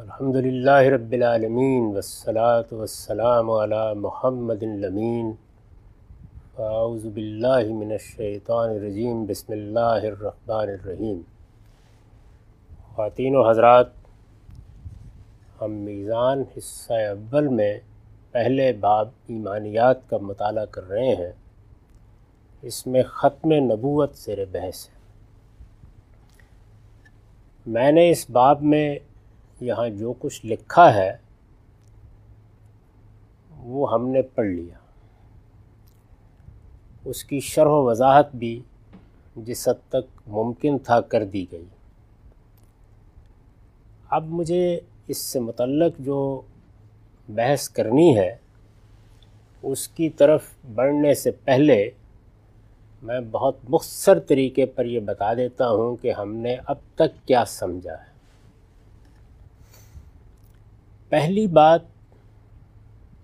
الحمد للہ رب العالمین والصلاة والسلام علی محمد الامین. اعوذ باللہ من الشیطان الرجیم. بسم اللہ الرحمن الرحیم. خواتین و حضرات، ہم میزان حصہ اول میں پہلے باب ایمانیات کا مطالعہ کر رہے ہیں۔ اس میں ختم نبوت زیر بحث ہے۔ میں نے اس باب میں یہاں جو کچھ لکھا ہے، وہ ہم نے پڑھ لیا۔ اس کی شرح و وضاحت بھی جس حد تک ممکن تھا کر دی گئی۔ اب مجھے اس سے متعلق جو بحث کرنی ہے، اس کی طرف بڑھنے سے پہلے میں بہت مختصر طریقے پر یہ بتا دیتا ہوں کہ ہم نے اب تک کیا سمجھا ہے۔ پہلی بات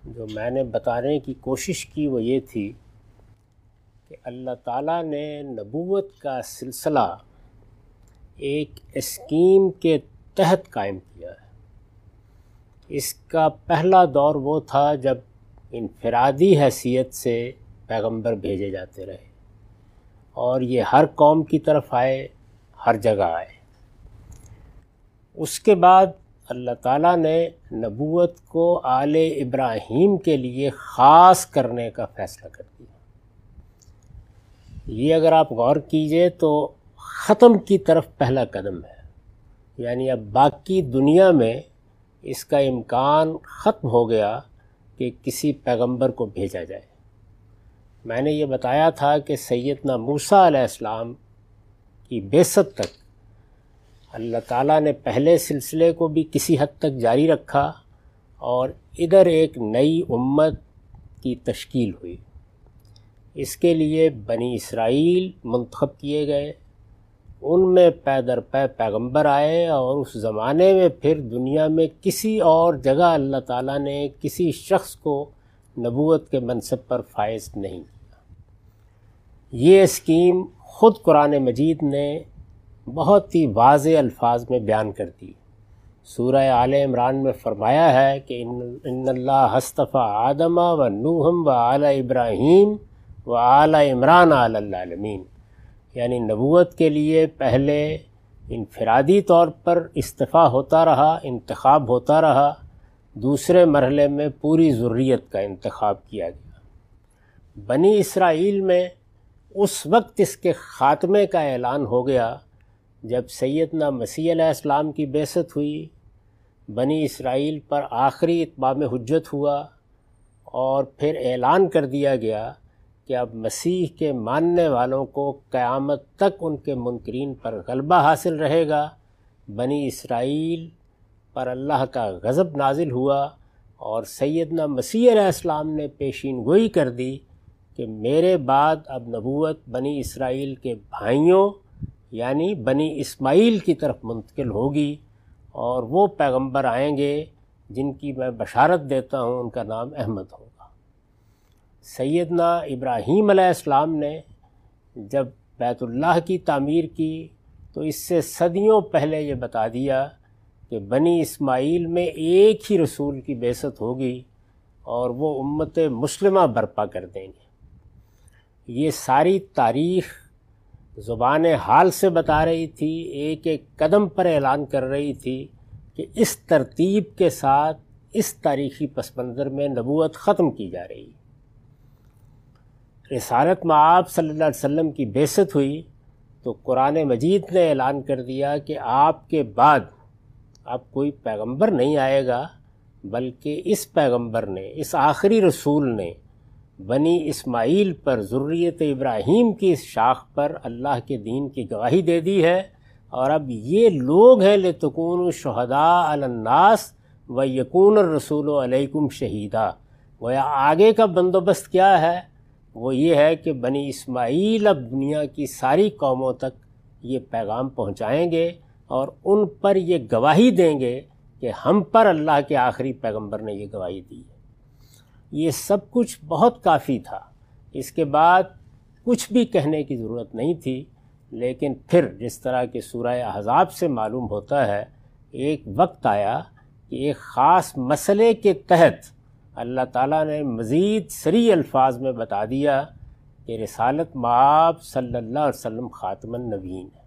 جو میں نے بتانے کی کوشش کی وہ یہ تھی کہ اللہ تعالیٰ نے نبوت کا سلسلہ ایک اسکیم کے تحت قائم کیا ہے۔ اس کا پہلا دور وہ تھا جب انفرادی حیثیت سے پیغمبر بھیجے جاتے رہے اور یہ ہر قوم کی طرف آئے، ہر جگہ آئے۔ اس کے بعد اللہ تعالیٰ نے نبوت کو آل ابراہیم کے لیے خاص کرنے کا فیصلہ کر دیا۔ یہ اگر آپ غور کیجیے تو ختم کی طرف پہلا قدم ہے۔ یعنی اب باقی دنیا میں اس کا امکان ختم ہو گیا کہ کسی پیغمبر کو بھیجا جائے۔ میں نے یہ بتایا تھا کہ سیدنا موسیٰ علیہ السلام کی بیست تک اللہ تعالیٰ نے پہلے سلسلے کو بھی کسی حد تک جاری رکھا اور ادھر ایک نئی امت کی تشکیل ہوئی۔ اس کے لیے بنی اسرائیل منتخب کیے گئے۔ ان میں پے در پے پیغمبر آئے اور اس زمانے میں پھر دنیا میں کسی اور جگہ اللہ تعالیٰ نے کسی شخص کو نبوت کے منصب پر فائز نہیں کیا۔ یہ اسکیم خود قرآن مجید نے بہت ہی واضح الفاظ میں بیان کر دی۔ سورہ عال عمران میں فرمایا ہے کہ ان اللہ حصطفیٰ آدمہ و نوحم و اعلیٰ ابراہیم و اعلیٰ عمران عالمین یعنی نبوت کے لیے پہلے انفرادی طور پر استفاع ہوتا رہا، انتخاب ہوتا رہا۔ دوسرے مرحلے میں پوری ضروریت کا انتخاب کیا گیا۔ بنی اسرائیل میں اس وقت اس کے خاتمے کا اعلان ہو گیا جب سیدنا مسیح علیہ السلام کی بیست ہوئی، بنی اسرائیل پر آخری اتبام حجت ہوا اور پھر اعلان کر دیا گیا کہ اب مسیح کے ماننے والوں کو قیامت تک ان کے منکرین پر غلبہ حاصل رہے گا۔ بنی اسرائیل پر اللہ کا غضب نازل ہوا اور سیدنا مسیح علیہ السلام نے پیشین گوئی کر دی کہ میرے بعد اب نبوت بنی اسرائیل کے بھائیوں یعنی بنی اسماعیل کی طرف منتقل ہوگی اور وہ پیغمبر آئیں گے جن کی میں بشارت دیتا ہوں، ان کا نام احمد ہوگا۔ سیدنا ابراہیم علیہ السلام نے جب بیت اللہ کی تعمیر کی تو اس سے صدیوں پہلے یہ بتا دیا کہ بنی اسماعیل میں ایک ہی رسول کی بیست ہوگی اور وہ امت مسلمہ برپا کر دیں گے۔ یہ ساری تاریخ زبان حال سے بتا رہی تھی، ایک ایک قدم پر اعلان کر رہی تھی کہ اس ترتیب کے ساتھ اس تاریخی پس منظر میں نبوت ختم کی جا رہی۔ رسالت میں آپ صلی اللہ علیہ وسلم کی بیست ہوئی تو قرآن مجید نے اعلان کر دیا کہ آپ کے بعد اب کوئی پیغمبر نہیں آئے گا، بلکہ اس پیغمبر نے، اس آخری رسول نے بنی اسماعیل پر ضروریت ابراہیم کی اس شاخ پر اللہ کے دین کی گواہی دے دی ہے۔ اور اب یہ لوگ ہیں لتکون شہداء الناس و یقون الرسول علیکم شہیدہ گویا آگے کا بندوبست کیا ہے؟ وہ یہ ہے کہ بنی اسماعیل اب دنیا کی ساری قوموں تک یہ پیغام پہنچائیں گے اور ان پر یہ گواہی دیں گے کہ ہم پر اللہ کے آخری پیغمبر نے یہ گواہی دی ہے۔ یہ سب کچھ بہت کافی تھا۔ اس کے بعد کچھ بھی کہنے کی ضرورت نہیں تھی، لیکن پھر جس طرح کہ سورہ احزاب سے معلوم ہوتا ہے، ایک وقت آیا کہ ایک خاص مسئلے کے تحت اللہ تعالیٰ نے مزید سری الفاظ میں بتا دیا کہ رسالت معاب صلی اللہ علیہ وسلم خاتم النبین ہے۔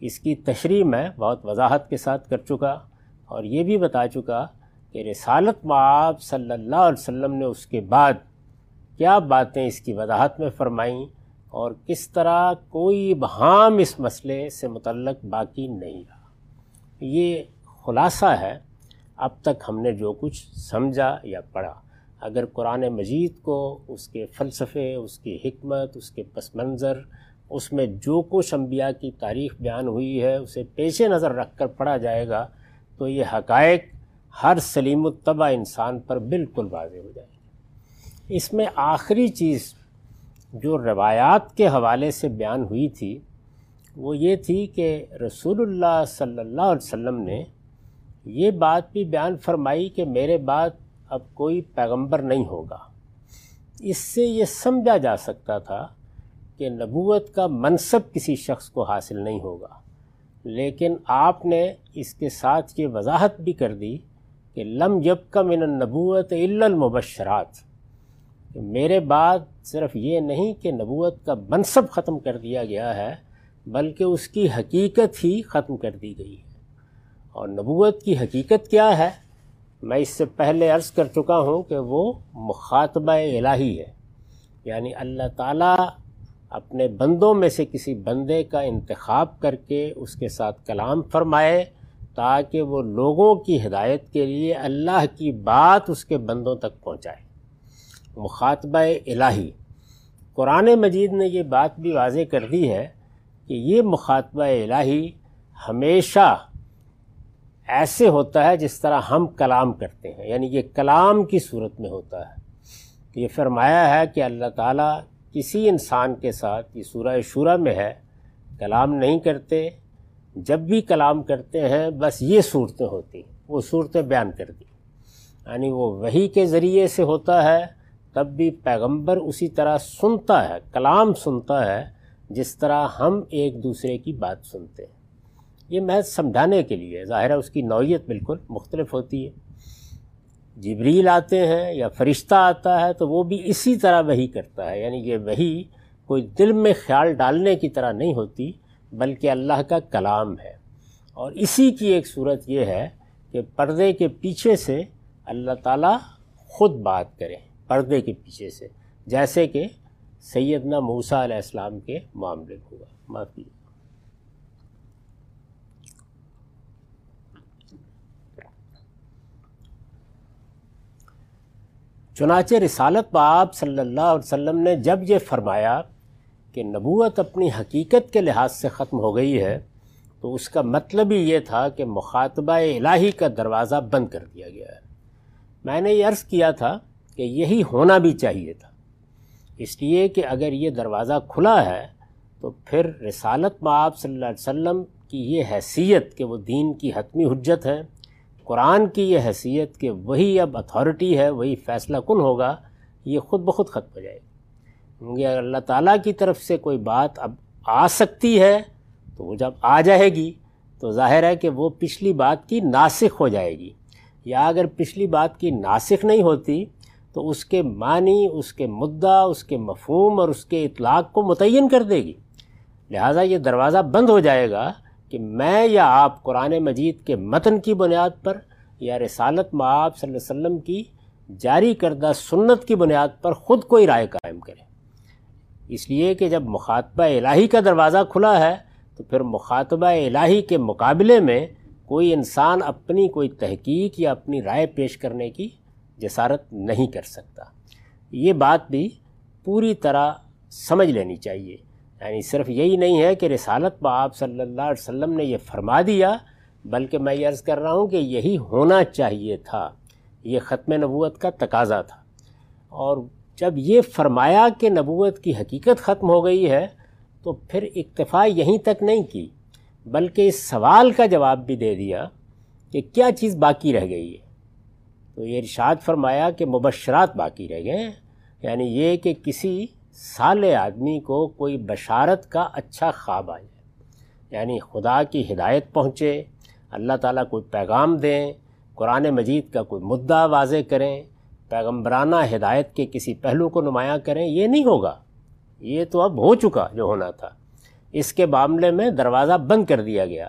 اس کی تشریح میں بہت وضاحت کے ساتھ کر چکا اور یہ بھی بتا چکا کہ رسالت معاب صلی اللہ علیہ وسلم نے اس کے بعد کیا باتیں اس کی وضاحت میں فرمائیں اور کس طرح کوئی بہام اس مسئلے سے متعلق باقی نہیں رہا؟ یہ خلاصہ ہے، اب تک ہم نے جو کچھ سمجھا یا پڑھا۔ اگر قرآن مجید کو، اس کے فلسفے، اس کی حکمت، اس کے پس منظر، اس میں جو کچھ انبیاء کی تاریخ بیان ہوئی ہے، اسے پیش نظر رکھ کر پڑھا جائے گا، تو یہ حقائق ہر سلیم الطبع انسان پر بالکل واضح ہو جائے گی۔ اس میں آخری چیز جو روایات کے حوالے سے بیان ہوئی تھی، وہ یہ تھی کہ رسول اللہ صلی اللہ علیہ وسلم نے یہ بات بھی بیان فرمائی کہ میرے بعد اب کوئی پیغمبر نہیں ہوگا۔ اس سے یہ سمجھا جا سکتا تھا کہ نبوت کا منصب کسی شخص کو حاصل نہیں ہوگا، لیکن آپ نے اس کے ساتھ یہ وضاحت بھی کر دی کہ لم یب کا من النبوت الا المبشرات۔ کہ میرے بعد صرف یہ نہیں کہ نبوت کا منصب ختم کر دیا گیا ہے، بلکہ اس کی حقیقت ہی ختم کر دی گئی ہے۔ اور نبوت کی حقیقت کیا ہے؟ میں اس سے پہلے عرض کر چکا ہوں کہ وہ مخاطبہ الہی ہے۔ یعنی اللہ تعالیٰ اپنے بندوں میں سے کسی بندے کا انتخاب کر کے اس کے ساتھ کلام فرمائے تاکہ وہ لوگوں کی ہدایت کے لیے اللہ کی بات اس کے بندوں تک پہنچائے۔ مخاطبہ الہی۔ قرآن مجید نے یہ بات بھی واضح کر دی ہے کہ یہ مخاطبہ الہی ہمیشہ ایسے ہوتا ہے جس طرح ہم کلام کرتے ہیں یعنی یہ کلام کی صورت میں ہوتا ہے۔ یہ فرمایا ہے کہ اللہ تعالیٰ کسی انسان کے ساتھ، یہ سورہ شورہ میں ہے، کلام نہیں کرتے جب بھی کلام کرتے ہیں، بس یہ صورتیں ہوتی وہ صورتیں بیان کر دی۔ یعنی وہ وہی کے ذریعے سے ہوتا ہے، تب بھی پیغمبر اسی طرح سنتا ہے، کلام سنتا ہے، جس طرح ہم ایک دوسرے کی بات سنتے ہیں۔ یہ محض سمجھانے کے لیے، ظاہر ہے اس کی نوعیت بالکل مختلف ہوتی ہے۔ جبریل آتے ہیں یا فرشتہ آتا ہے تو وہ بھی اسی طرح وہی کرتا ہے۔ یعنی یہ وہی کوئی دل میں خیال ڈالنے کی طرح نہیں ہوتی بلکہ اللہ کا کلام ہے۔ اور اسی کی ایک صورت یہ ہے کہ پردے کے پیچھے سے اللہ تعالیٰ خود بات کریں پردے کے پیچھے سے، جیسے کہ سیدنا موسیٰ علیہ السلام کے معاملے ہوا۔ معافی چنانچہ رسالت باب صلی اللہ علیہ وسلم نے جب یہ فرمایا کہ نبوت اپنی حقیقت کے لحاظ سے ختم ہو گئی ہے، تو اس کا مطلب ہی یہ تھا کہ مخاطبہ الہی کا دروازہ بند کر دیا گیا ہے۔ میں نے یہ عرض کیا تھا کہ یہی ہونا بھی چاہیے تھا۔ اس لیے کہ اگر یہ دروازہ کھلا ہے، تو پھر رسالت باب صلی اللہ علیہ وسلم کی یہ حیثیت کہ وہ دین کی حتمی حجت ہے، قرآن کی یہ حیثیت کہ وہی اب اتھارٹی ہے، وہی فیصلہ کن ہوگا، یہ خود بخود ختم ہو جائے گی کیونکہ اگر اللہ تعالیٰ کی طرف سے کوئی بات اب آ سکتی ہے، تو وہ جب آ جائے گی، تو ظاہر ہے کہ وہ پچھلی بات کی ناسخ ہو جائے گی۔ یا اگر پچھلی بات کی ناسخ نہیں ہوتی، تو اس کے معنی، اس کے مدعا، اس کے مفہوم اور اس کے اطلاق کو متعین کر دے گی۔ لہٰذا یہ دروازہ بند ہو جائے گا کہ میں یا آپ قرآن مجید کے متن کی بنیاد پر یا رسالت معاب صلی اللہ علیہ وسلم کی جاری کردہ سنت کی بنیاد پر خود کوئی رائے قائم کریں۔ اس لیے کہ جب مخاطبہ الہی کا دروازہ کھلا ہے، تو پھر مخاطبہ الہی کے مقابلے میں کوئی انسان اپنی کوئی تحقیق یا اپنی رائے پیش کرنے کی جسارت نہیں کر سکتا۔ یہ بات بھی پوری طرح سمجھ لینی چاہیے۔ یعنی صرف یہی نہیں ہے کہ رسالت آپ صلی اللہ علیہ وسلم نے یہ فرما دیا، بلکہ میں یہ عرض کر رہا ہوں کہ یہی ہونا چاہیے تھا۔ یہ ختم نبوت کا تقاضا تھا۔ اور جب یہ فرمایا کہ نبوت کی حقیقت ختم ہو گئی ہے، تو پھر اکتفا یہیں تک نہیں کی، بلکہ اس سوال کا جواب بھی دے دیا کہ کیا چیز باقی رہ گئی ہے۔ تو یہ ارشاد فرمایا کہ مبشرات باقی رہ گئے ہیں یعنی یہ کہ کسی سال آدمی کو کوئی بشارت کا اچھا خواب آ جائے یعنی خدا کی ہدایت پہنچے، اللہ تعالیٰ کوئی پیغام دیں، قرآن مجید کا کوئی مدعا واضح کریں پیغمبرانہ ہدایت کے کسی پہلو کو نمایاں کریں، یہ نہیں ہوگا۔ یہ تو اب ہو چکا جو ہونا تھا۔ اس کے معاملے میں دروازہ بند کر دیا گیا۔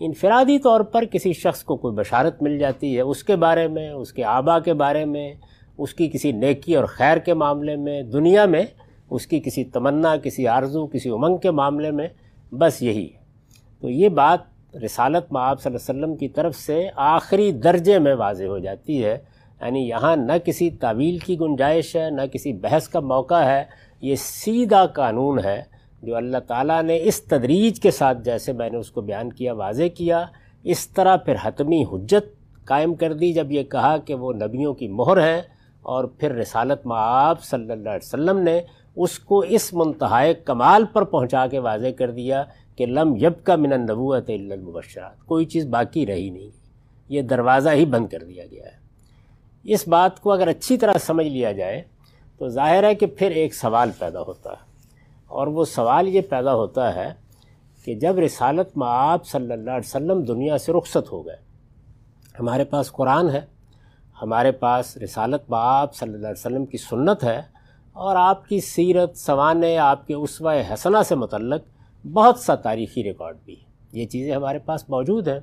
انفرادی طور پر کسی شخص کو کوئی بشارت مل جاتی ہے اس کے بارے میں، اس کے آبا کے بارے میں، اس کی کسی نیکی اور خیر کے معاملے میں، دنیا میں اس کی کسی تمنا، کسی آرزو، کسی امنگ کے معاملے میں، بس یہی۔ ہے تو یہ بات رسالت معاب صلی اللہ علیہ وسلم کی طرف سے آخری درجے میں واضح ہو جاتی ہے۔ یعنی یہاں نہ کسی تعویل کی گنجائش ہے، نہ کسی بحث کا موقع ہے، یہ سیدھا قانون ہے جو اللہ تعالیٰ نے اس تدریج کے ساتھ جیسے میں نے اس کو بیان کیا، واضح کیا، اس طرح پھر حتمی حجت قائم کر دی جب یہ کہا کہ وہ نبیوں کی مہر ہیں اور پھر رسالت معاب صلی اللہ علیہ وسلم نے اس کو اس منتہائے کمال پر پہنچا کے واضح کر دیا کہ لم یب کا من النبوت الا المبشرات، کوئی چیز باقی رہی نہیں، یہ دروازہ ہی بند کر دیا گیا ہے۔ اس بات کو اگر اچھی طرح سمجھ لیا جائے تو ظاہر ہے کہ پھر ایک سوال پیدا ہوتا ہے۔ اور وہ سوال یہ پیدا ہوتا ہے کہ جب رسالت معاب صلی اللہ علیہ وسلم دنیا سے رخصت ہو گئے، ہمارے پاس قرآن ہے، ہمارے پاس رسالت معاب صلی اللہ علیہ وسلم کی سنت ہے، اور آپ کی سیرت، سوانے، آپ کے عصوہ حسنہ سے متعلق بہت سا تاریخی ریکارڈ بھی ہے۔ یہ چیزیں ہمارے پاس موجود ہیں۔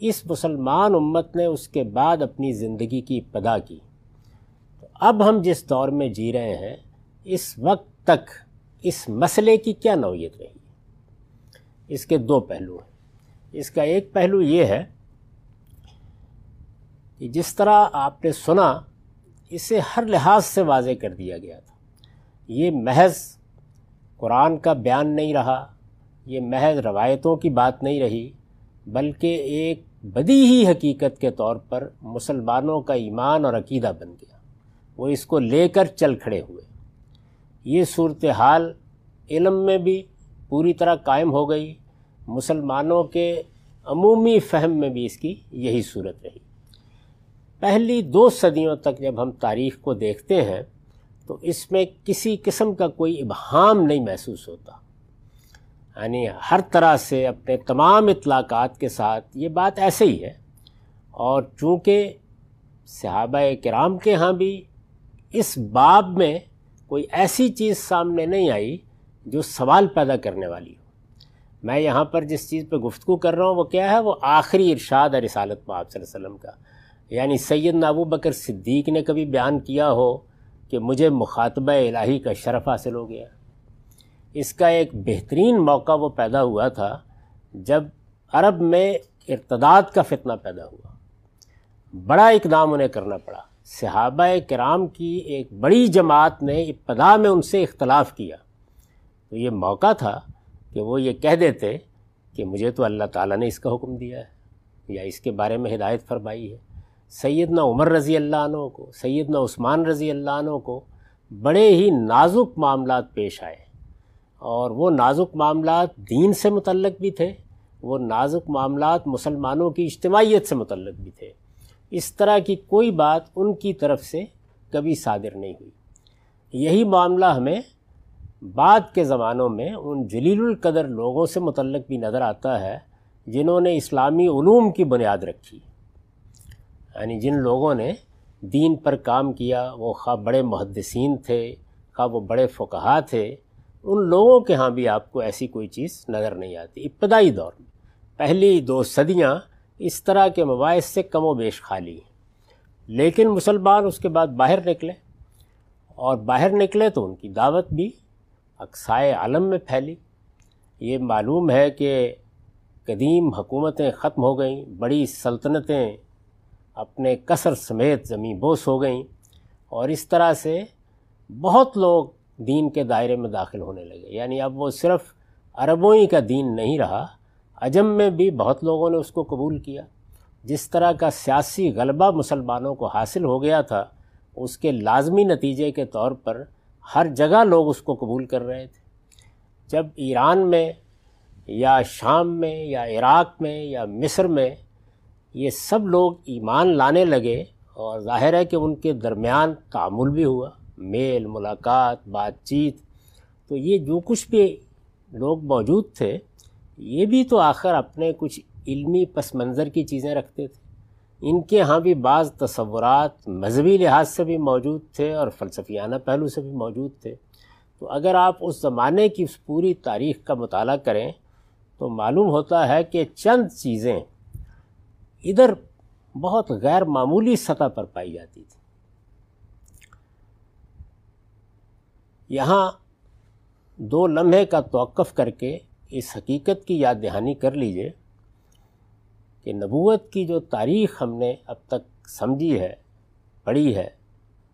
اس مسلمان امت نے اس کے بعد اپنی زندگی کی ابتدا کی۔ تو اب ہم جس دور میں جی رہے ہیں، اس وقت تک اس مسئلے کی کیا نوعیت رہی؟ اس کے دو پہلو ہیں۔ اس کا ایک پہلو یہ ہے کہ جس طرح آپ نے سنا، اسے ہر لحاظ سے واضح کر دیا گیا تھا۔ یہ محض قرآن کا بیان نہیں رہا، یہ محض روایتوں کی بات نہیں رہی بلکہ ایک بدی ہی حقیقت کے طور پر مسلمانوں کا ایمان اور عقیدہ بن گیا۔ وہ اس کو لے کر چل کھڑے ہوئے۔ یہ صورتحال علم میں بھی پوری طرح قائم ہو گئی۔ مسلمانوں کے عمومی فہم میں بھی اس کی یہی صورت رہی۔ پہلی دو صدیوں تک جب ہم تاریخ کو دیکھتے ہیں تو اس میں کسی قسم کا کوئی ابہام نہیں محسوس ہوتا۔ یعنی ہر طرح سے اپنے تمام اطلاقات کے ساتھ یہ بات ایسے ہی ہے۔ اور چونکہ صحابہ کرام کے ہاں بھی اس باب میں کوئی ایسی چیز سامنے نہیں آئی جو سوال پیدا کرنے والی ہو۔ میں یہاں پر جس چیز پہ گفتگو کر رہا ہوں وہ کیا ہے؟ وہ آخری ارشاد ہے رسالت میں آپ صلی اللہ علیہ وسلم کا۔ یعنی سید نابو بکر صدیق نے کبھی بیان کیا ہو کہ مجھے مخاطبہ الہی کا شرف حاصل ہو گیا؟ اس کا ایک بہترین موقع وہ پیدا ہوا تھا جب عرب میں ارتداد کا فتنہ پیدا ہوا۔ بڑا اقدام انہیں کرنا پڑا۔ صحابہ کرام کی ایک بڑی جماعت نے ابتدا میں ان سے اختلاف کیا۔ تو یہ موقع تھا کہ وہ یہ کہہ دیتے کہ مجھے تو اللہ تعالیٰ نے اس کا حکم دیا ہے یا اس کے بارے میں ہدایت فرمائی ہے۔ سیدنا عمر رضی اللہ عنہ کو، سیدنا عثمان رضی اللہ عنہ کو بڑے ہی نازک معاملات پیش آئے۔ اور وہ نازک معاملات دین سے متعلق بھی تھے، وہ نازک معاملات مسلمانوں کی اجتماعیت سے متعلق بھی تھے۔ اس طرح کی کوئی بات ان کی طرف سے کبھی صادر نہیں ہوئی۔ یہی معاملہ ہمیں بعد کے زمانوں میں ان جلیل القدر لوگوں سے متعلق بھی نظر آتا ہے، جنہوں نے اسلامی علوم کی بنیاد رکھی۔ یعنی جن لوگوں نے دین پر کام کیا، وہ خواہ بڑے محدثین تھے خواہ وہ بڑے فقہا تھے ان لوگوں کے ہاں بھی آپ کو ایسی کوئی چیز نظر نہیں آتی۔ ابتدائی دور میں پہلی دو صدیاں اس طرح کے مباحث سے کم و بیش خالی ہیں۔ لیکن مسلمان اس کے بعد باہر نکلے اور باہر نکلے تو ان کی دعوت بھی اقسائے عالم میں پھیلی۔ یہ معلوم ہے کہ قدیم حکومتیں ختم ہو گئیں، بڑی سلطنتیں اپنے کثر سمیت زمین بوس ہو گئیں اور اس طرح سے بہت لوگ دین کے دائرے میں داخل ہونے لگے۔ یعنی اب وہ صرف عربوں ہی کا دین نہیں رہا، عجم میں بھی بہت لوگوں نے اس کو قبول کیا۔ جس طرح کا سیاسی غلبہ مسلمانوں کو حاصل ہو گیا تھا، اس کے لازمی نتیجے کے طور پر ہر جگہ لوگ اس کو قبول کر رہے تھے۔ جب ایران میں یا شام میں یا عراق میں یا مصر میں یہ سب لوگ ایمان لانے لگے اور ظاہر ہے کہ ان کے درمیان تعامل بھی ہوا۔ میل، ملاقات، بات چیت۔ تو یہ جو کچھ بھی لوگ موجود تھے، یہ بھی تو آخر اپنے کچھ علمی پس منظر کی چیزیں رکھتے تھے۔ ان کے ہاں بھی بعض تصورات مذہبی لحاظ سے بھی موجود تھے اور فلسفیانہ پہلو سے بھی موجود تھے۔ تو اگر آپ اس زمانے کی اس پوری تاریخ کا مطالعہ کریں، تو معلوم ہوتا ہے کہ چند چیزیں ادھر بہت غیر معمولی سطح پر پائی جاتی تھی یہاں دو لمحے کا توقف کر کے اس حقیقت کی یاد دہانی کر لیجیے کہ نبوت کی جو تاریخ ہم نے اب تک سمجھی ہے، پڑھی ہے،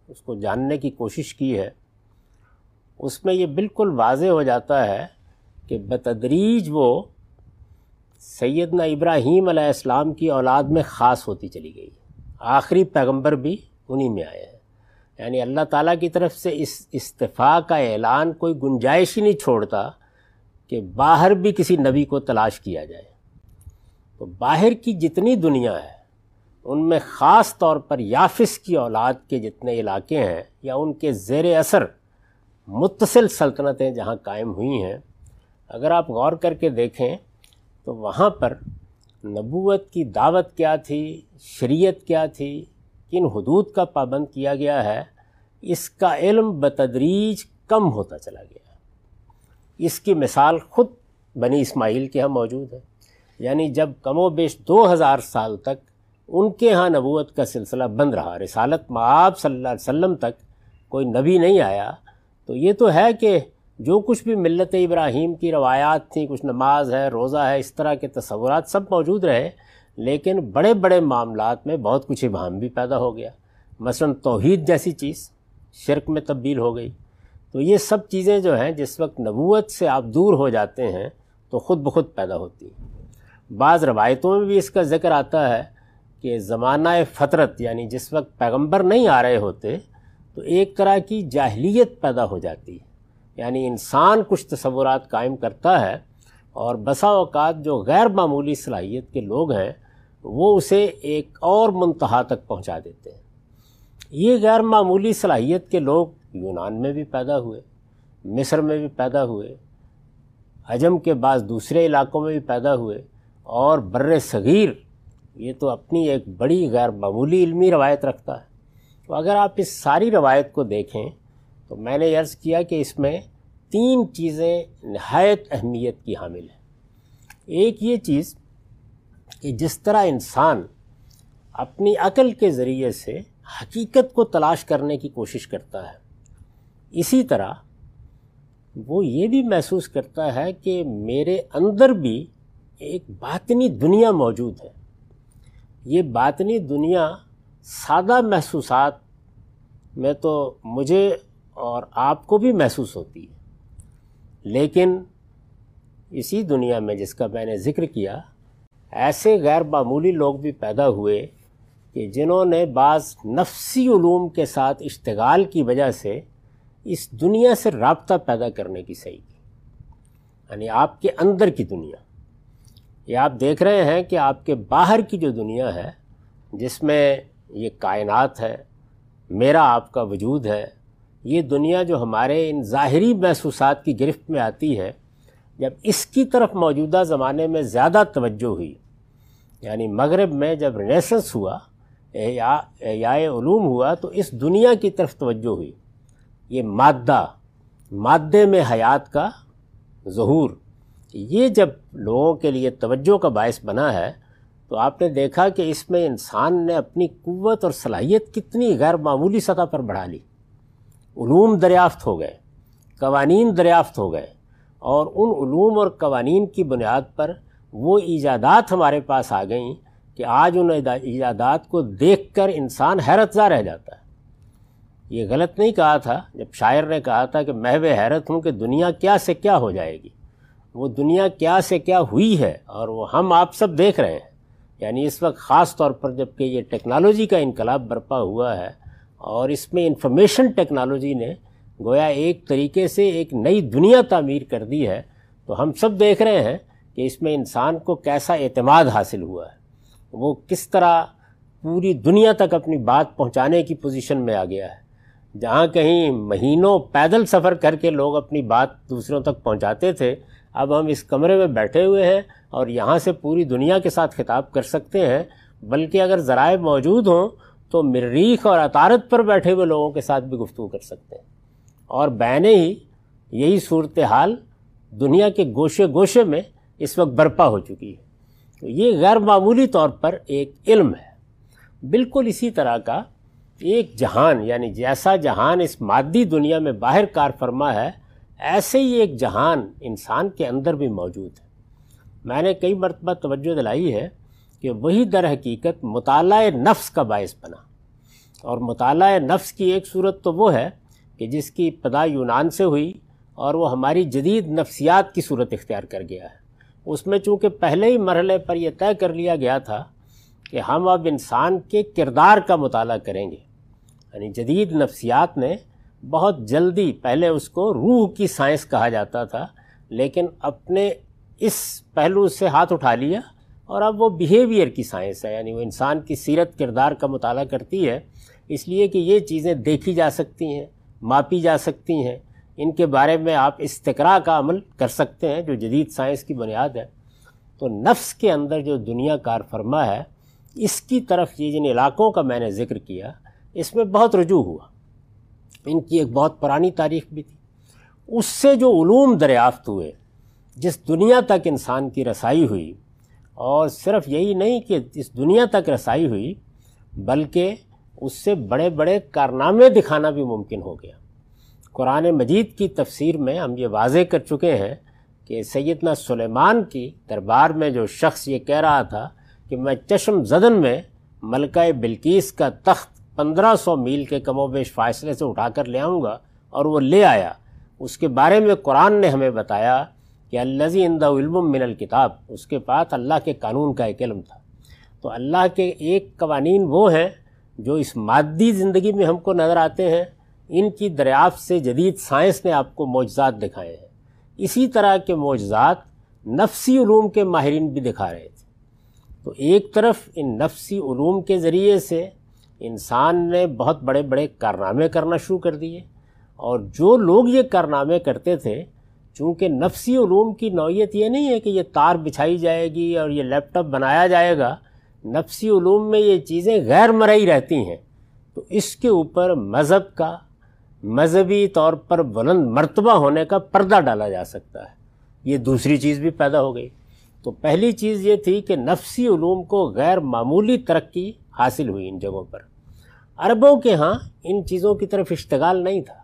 اس کو جاننے کی کوشش کی ہے، اس میں یہ بالکل واضح ہو جاتا ہے کہ بتدریج وہ سیدنا ابراہیم علیہ السلام کی اولاد میں خاص ہوتی چلی گئی۔ آخری پیغمبر بھی انہی میں آئے ہیں۔ یعنی اللہ تعالیٰ کی طرف سے اس استفاع کا اعلان کوئی گنجائش ہی نہیں چھوڑتا کہ باہر بھی کسی نبی کو تلاش کیا جائے۔ تو باہر کی جتنی دنیا ہے، ان میں خاص طور پر یافس کی اولاد کے جتنے علاقے ہیں یا ان کے زیر اثر متصل سلطنتیں جہاں قائم ہوئی ہیں، اگر آپ غور کر کے دیکھیں تو وہاں پر نبوت کی دعوت کیا تھی، شریعت کیا تھی کن حدود کا پابند کیا گیا ہے، اس کا علم بتدریج کم ہوتا چلا گیا۔ اس کی مثال خود بنی اسماعیل کے ہاں موجود ہے۔ یعنی جب کم و بیش دو ہزار سال تک ان کے ہاں نبوت کا سلسلہ بند رہا، رسالت معاب صلی اللہ علیہ وسلم تک کوئی نبی نہیں آیا، تو یہ تو ہے کہ جو کچھ بھی ملت ابراہیم کی روایات تھیں، کچھ نماز ہے، روزہ ہے، اس طرح کے تصورات سب موجود رہے۔ لیکن بڑے بڑے معاملات میں بہت کچھ ابہام بھی پیدا ہو گیا۔ مثلا توحید جیسی چیز، شرک میں تبدیل ہو گئی۔ تو یہ سب چیزیں جو ہیں، جس وقت نبوت سے آپ دور ہو جاتے ہیں، تو خود بخود پیدا ہوتی ہیں۔ بعض روایتوں میں بھی اس کا ذکر آتا ہے کہ زمانہ فطرت یعنی جس وقت پیغمبر نہیں آ رہے ہوتے، تو ایک طرح کی جاہلیت پیدا ہو جاتی۔ ہے یعنی انسان کچھ تصورات قائم کرتا ہے اور بسا اوقات جو غیر معمولی صلاحیت کے لوگ ہیں وہ اسے ایک اور منتہا تک پہنچا دیتے ہیں۔ یہ غیر معمولی صلاحیت کے لوگ یونان میں بھی پیدا ہوئے، مصر میں بھی پیدا ہوئے عجم کے بعض دوسرے علاقوں میں بھی پیدا ہوئے اور بر صغیر یہ تو اپنی ایک بڑی غیر معمولی علمی روایت رکھتا ہے۔ تو اگر آپ اس ساری روایت کو دیکھیں تو میں نے عرض کیا کہ اس میں تین چیزیں نہایت اہمیت کی حامل ہیں۔ ایک یہ چیز کہ جس طرح انسان اپنی عقل کے ذریعے سے حقیقت کو تلاش کرنے کی کوشش کرتا ہے، اسی طرح وہ یہ بھی محسوس کرتا ہے کہ میرے اندر بھی ایک باطنی دنیا موجود ہے۔ یہ باطنی دنیا سادہ محسوسات میں تو مجھے اور آپ کو بھی محسوس ہوتی ہے، لیکن اسی دنیا میں جس کا میں نے ذکر کیا ایسے غیر معمولی لوگ بھی پیدا ہوئے کہ جنہوں نے بعض نفسی علوم کے ساتھ اشتغال کی وجہ سے اس دنیا سے رابطہ پیدا کرنے کی صحیح کی۔ یعنی آپ کے اندر کی دنیا۔ یہ آپ دیکھ رہے ہیں کہ آپ کے باہر کی جو دنیا ہے، جس میں یہ کائنات ہے، میرا آپ کا وجود ہے، یہ دنیا جو ہمارے ان ظاہری محسوسات کی گرفت میں آتی ہے، جب اس کی طرف موجودہ زمانے میں زیادہ توجہ ہوئی یعنی مغرب میں جب ریسنس ہوا یا علوم ہوا، تو اس دنیا کی طرف توجہ ہوئی۔ یہ مادہ، مادے میں حیات کا ظہور۔ یہ جب لوگوں کے لیے توجہ کا باعث بنا ہے، تو آپ نے دیکھا کہ اس میں انسان نے اپنی قوت اور صلاحیت کتنی غیر معمولی سطح پر بڑھا لی۔ علوم دریافت ہو گئے، قوانین دریافت ہو گئے، اور ان علوم اور قوانین کی بنیاد پر وہ ایجادات ہمارے پاس آ گئیں کہ آج ان ایجادات کو دیکھ کر انسان حیرت زا رہ جاتا ہے۔ یہ غلط نہیں کہا تھا، جب شاعر نے کہا تھا کہ محو حیرت ہوں کہ دنیا کیا سے کیا ہو جائے گی۔ وہ دنیا کیا سے کیا ہوئی ہے اور وہ ہم آپ سب دیکھ رہے ہیں۔ یعنی اس وقت خاص طور پر جبکہ یہ ٹیکنالوجی کا انقلاب برپا ہوا ہے اور اس میں انفارمیشن ٹیکنالوجی نے گویا ایک طریقے سے ایک نئی دنیا تعمیر کر دی ہے، تو ہم سب دیکھ رہے ہیں کہ اس میں انسان کو کیسا اعتماد حاصل ہوا ہے، وہ کس طرح پوری دنیا تک اپنی بات پہنچانے کی پوزیشن میں آ گیا ہے۔ جہاں کہیں مہینوں پیدل سفر کر کے لوگ اپنی بات دوسروں تک پہنچاتے تھے، اب ہم اس کمرے میں بیٹھے ہوئے ہیں اور یہاں سے پوری دنیا کے ساتھ خطاب کر سکتے ہیں، بلکہ اگر ذرائع موجود ہوں تو مریخ اور اطارت پر بیٹھے ہوئے لوگوں کے ساتھ بھی گفتگو کر سکتے ہیں۔ اور بینے ہی یہی صورتحال دنیا کے گوشے گوشے میں اس وقت برپا ہو چکی ہے۔ تو یہ غیر معمولی طور پر ایک علم ہے۔ بالکل اسی طرح کا ایک جہان یعنی جیسا جہان اس مادی دنیا میں باہر کار فرما ہے، ایسے ہی ایک جہان انسان کے اندر بھی موجود ہے۔ میں نے کئی مرتبہ توجہ دلائی ہے کہ وہی در حقیقت مطالعہ نفس کا باعث بنا۔ اور مطالعہ نفس کی ایک صورت تو وہ ہے کہ جس کی ابتدا یونان سے ہوئی اور وہ ہماری جدید نفسیات کی صورت اختیار کر گیا ہے۔ اس میں چونکہ پہلے ہی مرحلے پر یہ طے کر لیا گیا تھا کہ ہم اب انسان کے کردار کا مطالعہ کریں گے۔ یعنی جدید نفسیات نے بہت جلدی پہلے اس کو روح کی سائنس کہا جاتا تھا، لیکن اپنے اس پہلو سے ہاتھ اٹھا لیا اور اب وہ بیہیویئر کی سائنس ہے یعنی وہ انسان کی سیرت کردار کا مطالعہ کرتی ہے۔ اس لیے کہ یہ چیزیں دیکھی جا سکتی ہیں، ماپی جا سکتی ہیں۔ ان کے بارے میں آپ استقرا کا عمل کر سکتے ہیں، جو جدید سائنس کی بنیاد ہے۔ تو نفس کے اندر جو دنیا کار فرما ہے، اس کی طرف یہ جن علاقوں کا میں نے ذکر کیا، اس میں بہت رجوع ہوا۔ ان کی ایک بہت پرانی تاریخ بھی تھی۔ اس سے جو علوم دریافت ہوئے، جس دنیا تک انسان کی رسائی ہوئی، اور صرف یہی نہیں کہ اس دنیا تک رسائی ہوئی، بلکہ اس سے بڑے بڑے کارنامے دکھانا بھی ممکن ہو گیا۔ قرآن مجید کی تفسیر میں ہم یہ واضح کر چکے ہیں کہ سیدنا سلیمان کی دربار میں جو شخص یہ کہہ رہا تھا کہ میں چشم زدن میں ملکہ بلکیس کا تخت پندرہ سو میل کے کم و بیش فاصلے سے اٹھا کر لے آؤں گا اور وہ لے آیا۔ اس کے بارے میں قرآن نے ہمیں بتایا کہ الزی اندہ علم من الکتاب اس کے پاس اللہ کے قانون کا ایک علم تھا۔ تو اللہ کے ایک قوانین وہ ہیں جو اس مادی زندگی میں ہم کو نظر آتے ہیں ان کی دریافت سے جدید سائنس نے آپ کو معجزات دکھائے ہیں۔ اسی طرح کے معجزات نفسی علوم کے ماہرین بھی دکھا رہے تھے۔ تو ایک طرف ان نفسی علوم کے ذریعے سے انسان نے بہت بڑے بڑے کارنامے کرنا شروع کر دیے اور جو لوگ یہ کارنامے کرتے تھے، چونکہ نفسی علوم کی نوعیت یہ نہیں ہے کہ یہ تار بچھائی جائے گی اور یہ لیپ ٹاپ بنایا جائے گا، نفسی علوم میں یہ چیزیں غیر مرئی رہتی ہیں۔ تو اس کے اوپر مذہب کا مذہبی طور پر بلند مرتبہ ہونے کا پردہ ڈالا جا سکتا ہے۔ یہ دوسری چیز بھی پیدا ہو گئی۔ تو پہلی چیز یہ تھی کہ نفسی علوم کو غیر معمولی ترقی حاصل ہوئی ان جگہوں پر۔ عربوں کے ہاں ان چیزوں کی طرف اشتغال نہیں تھا۔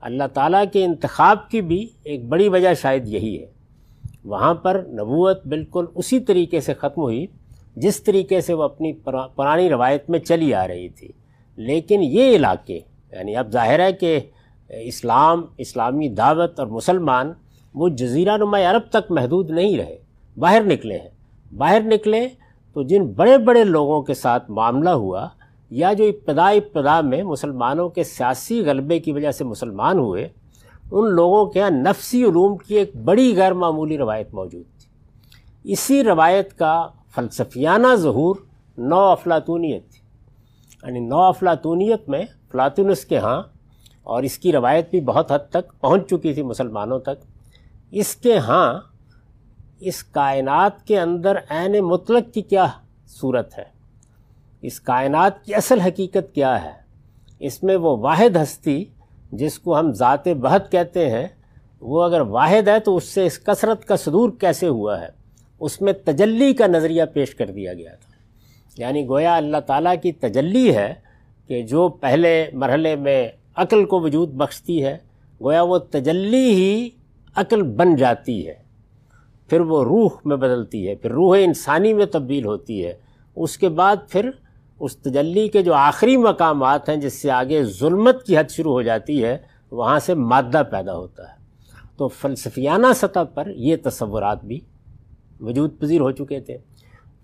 اللہ تعالیٰ کے انتخاب کی بھی ایک بڑی وجہ شاید یہی ہے۔ وہاں پر نبوت بالکل اسی طریقے سے ختم ہوئی، جس طریقے سے وہ اپنی پرانی روایت میں چلی آ رہی تھی۔ لیکن یہ علاقے یعنی اب ظاہر ہے کہ اسلام، اسلامی دعوت اور مسلمان وہ جزیرہ نما عرب تک محدود نہیں رہے، باہر نکلے ہیں۔ باہر نکلے تو جن بڑے بڑے لوگوں کے ساتھ معاملہ ہوا یا جو ابتدا ابتدا میں مسلمانوں کے سیاسی غلبے کی وجہ سے مسلمان ہوئے، ان لوگوں کے یہاں نفسی علوم کی ایک بڑی غیر معمولی روایت موجود تھی۔ اسی روایت کا فلسفیانہ ظہور نو افلاطونیت تھی۔ یعنی نو افلاطونیت میں فلاطونس کے ہاں اور اس کی روایت بھی بہت حد تک پہنچ چکی تھی مسلمانوں تک۔ اس کے ہاں اس کائنات کے اندر عین مطلق کی کیا صورت ہے؟ اس کائنات کی اصل حقیقت کیا ہے؟ اس میں وہ واحد ہستی جس کو ہم ذات بہت کہتے ہیں، وہ اگر واحد ہے تو اس سے اس کثرت کا صدور کیسے ہوا ہے؟ اس میں تجلی کا نظریہ پیش کر دیا گیا تھا۔ یعنی گویا اللہ تعالیٰ کی تجلی ہے کہ جو پہلے مرحلے میں عقل کو وجود بخشتی ہے، گویا وہ تجلی ہی عقل بن جاتی ہے۔ پھر وہ روح میں بدلتی ہے، پھر روح انسانی میں تبدیل ہوتی ہے۔ اس کے بعد پھر اس تجلی کے جو آخری مقامات ہیں، جس سے آگے ظلمت کی حد شروع ہو جاتی ہے، وہاں سے مادہ پیدا ہوتا ہے۔ تو فلسفیانہ سطح پر یہ تصورات بھی وجود پذیر ہو چکے تھے۔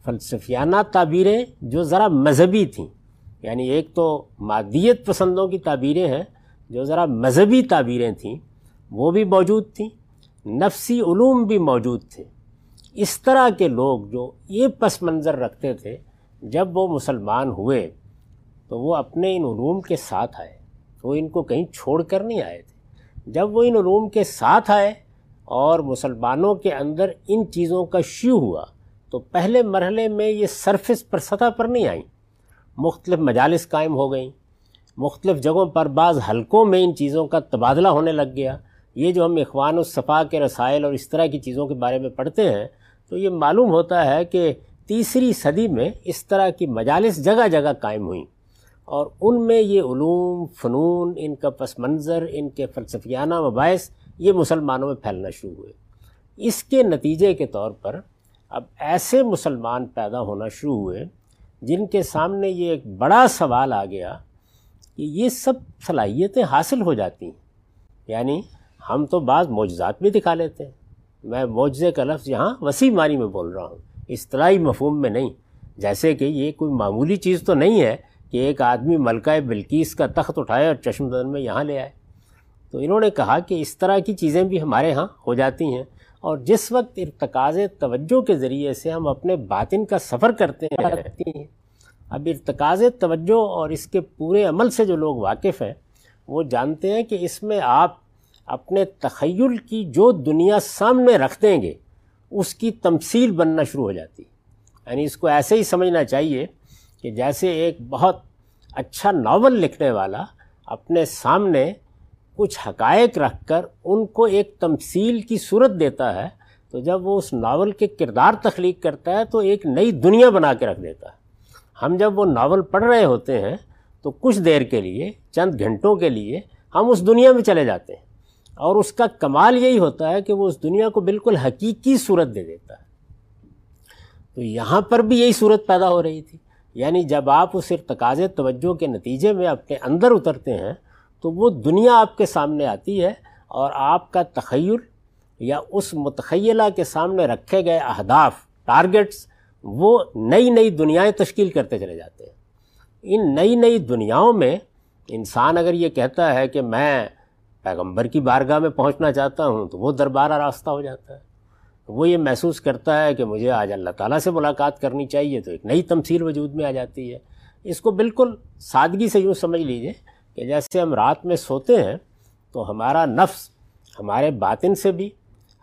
فلسفیانہ تعبیریں جو ذرا مذہبی تھیں یعنی ایک تو مادیت پسندوں کی تعبیریں ہیں، جو ذرا مذہبی تعبیریں تھیں، وہ بھی موجود تھیں، نفسی علوم بھی موجود تھے۔ اس طرح کے لوگ جو یہ پس منظر رکھتے تھے، جب وہ مسلمان ہوئے تو وہ اپنے ان علوم کے ساتھ آئے۔ وہ ان کو کہیں چھوڑ کر نہیں آئے تھے۔ جب وہ ان علوم کے ساتھ آئے اور مسلمانوں کے اندر ان چیزوں کا شیو ہوا، تو پہلے مرحلے میں یہ سرفس پر سطح پر نہیں آئیں۔ مختلف مجالس قائم ہو گئیں۔ مختلف جگہوں پر بعض حلقوں میں ان چیزوں کا تبادلہ ہونے لگ گیا۔ یہ جو ہم اخوان الصفا کے رسائل اور اس طرح کی چیزوں کے بارے میں پڑھتے ہیں، تو یہ معلوم ہوتا ہے کہ تیسری صدی میں اس طرح کی مجالس جگہ جگہ قائم ہوئیں۔ اور ان میں یہ علوم، فنون، ان کا پس منظر، ان کے فلسفیانہ مباحث، یہ مسلمانوں میں پھیلنا شروع ہوئے۔ اس کے نتیجے کے طور پر اب ایسے مسلمان پیدا ہونا شروع ہوئے جن کے سامنے یہ ایک بڑا سوال آ گیا کہ یہ سب صلاحیتیں حاصل ہو جاتی ہیں۔ یعنی ہم تو بعض معجزات بھی دکھا لیتے ہیں۔ میں معجزے کا لفظ یہاں وسیع معنی میں بول رہا ہوں، اصطلاحی مفہوم میں نہیں۔ جیسے کہ یہ کوئی معمولی چیز تو نہیں ہے کہ ایک آدمی ملکہ بلکیس کا تخت اٹھائے اور چشم دن میں یہاں لے آئے۔ تو انہوں نے کہا کہ اس طرح کی چیزیں بھی ہمارے ہاں ہو جاتی ہیں۔ اور جس وقت ارتکاز توجہ کے ذریعے سے ہم اپنے باطن کا سفر کرتے ہیں، اب ارتکاز توجہ اور اس کے پورے عمل سے جو لوگ واقف ہیں، وہ جانتے ہیں کہ اس میں آپ اپنے تخیل کی جو دنیا سامنے رکھ دیں گے، اس کی تمثیل بننا شروع ہو جاتی۔ یعنی اس کو ایسے ہی سمجھنا چاہیے کہ جیسے ایک بہت اچھا ناول لکھنے والا اپنے سامنے کچھ حقائق رکھ کر ان کو ایک تمثیل کی صورت دیتا ہے، تو جب وہ اس ناول کے کردار تخلیق کرتا ہے، تو ایک نئی دنیا بنا کے رکھ دیتا ہے۔ ہم جب وہ ناول پڑھ رہے ہوتے ہیں، تو کچھ دیر کے لیے، چند گھنٹوں کے لیے، ہم اس دنیا میں چلے جاتے ہیں۔ اور اس کا کمال یہی ہوتا ہے کہ وہ اس دنیا کو بالکل حقیقی صورت دے دیتا ہے۔ تو یہاں پر بھی یہی صورت پیدا ہو رہی تھی۔ یعنی جب آپ اس ارتکاز توجہ کے نتیجے میں اپنے اندر اترتے ہیں تو وہ دنیا آپ کے سامنے آتی ہے اور آپ کا تخیل یا اس متخیلہ کے سامنے رکھے گئے اہداف ٹارگٹس وہ نئی نئی دنیایں تشکیل کرتے چلے جاتے ہیں۔ ان نئی نئی دنیاؤں میں انسان اگر یہ کہتا ہے کہ میں پیغمبر کی بارگاہ میں پہنچنا چاہتا ہوں تو وہ دربارہ راستہ ہو جاتا ہے۔ وہ یہ محسوس کرتا ہے کہ مجھے آج اللہ تعالیٰ سے ملاقات کرنی چاہیے تو ایک نئی تمثیل وجود میں آ جاتی ہے۔ اس کو بالکل سادگی سے یوں سمجھ لیجیے کہ جیسے ہم رات میں سوتے ہیں تو ہمارا نفس ہمارے باطن سے بھی،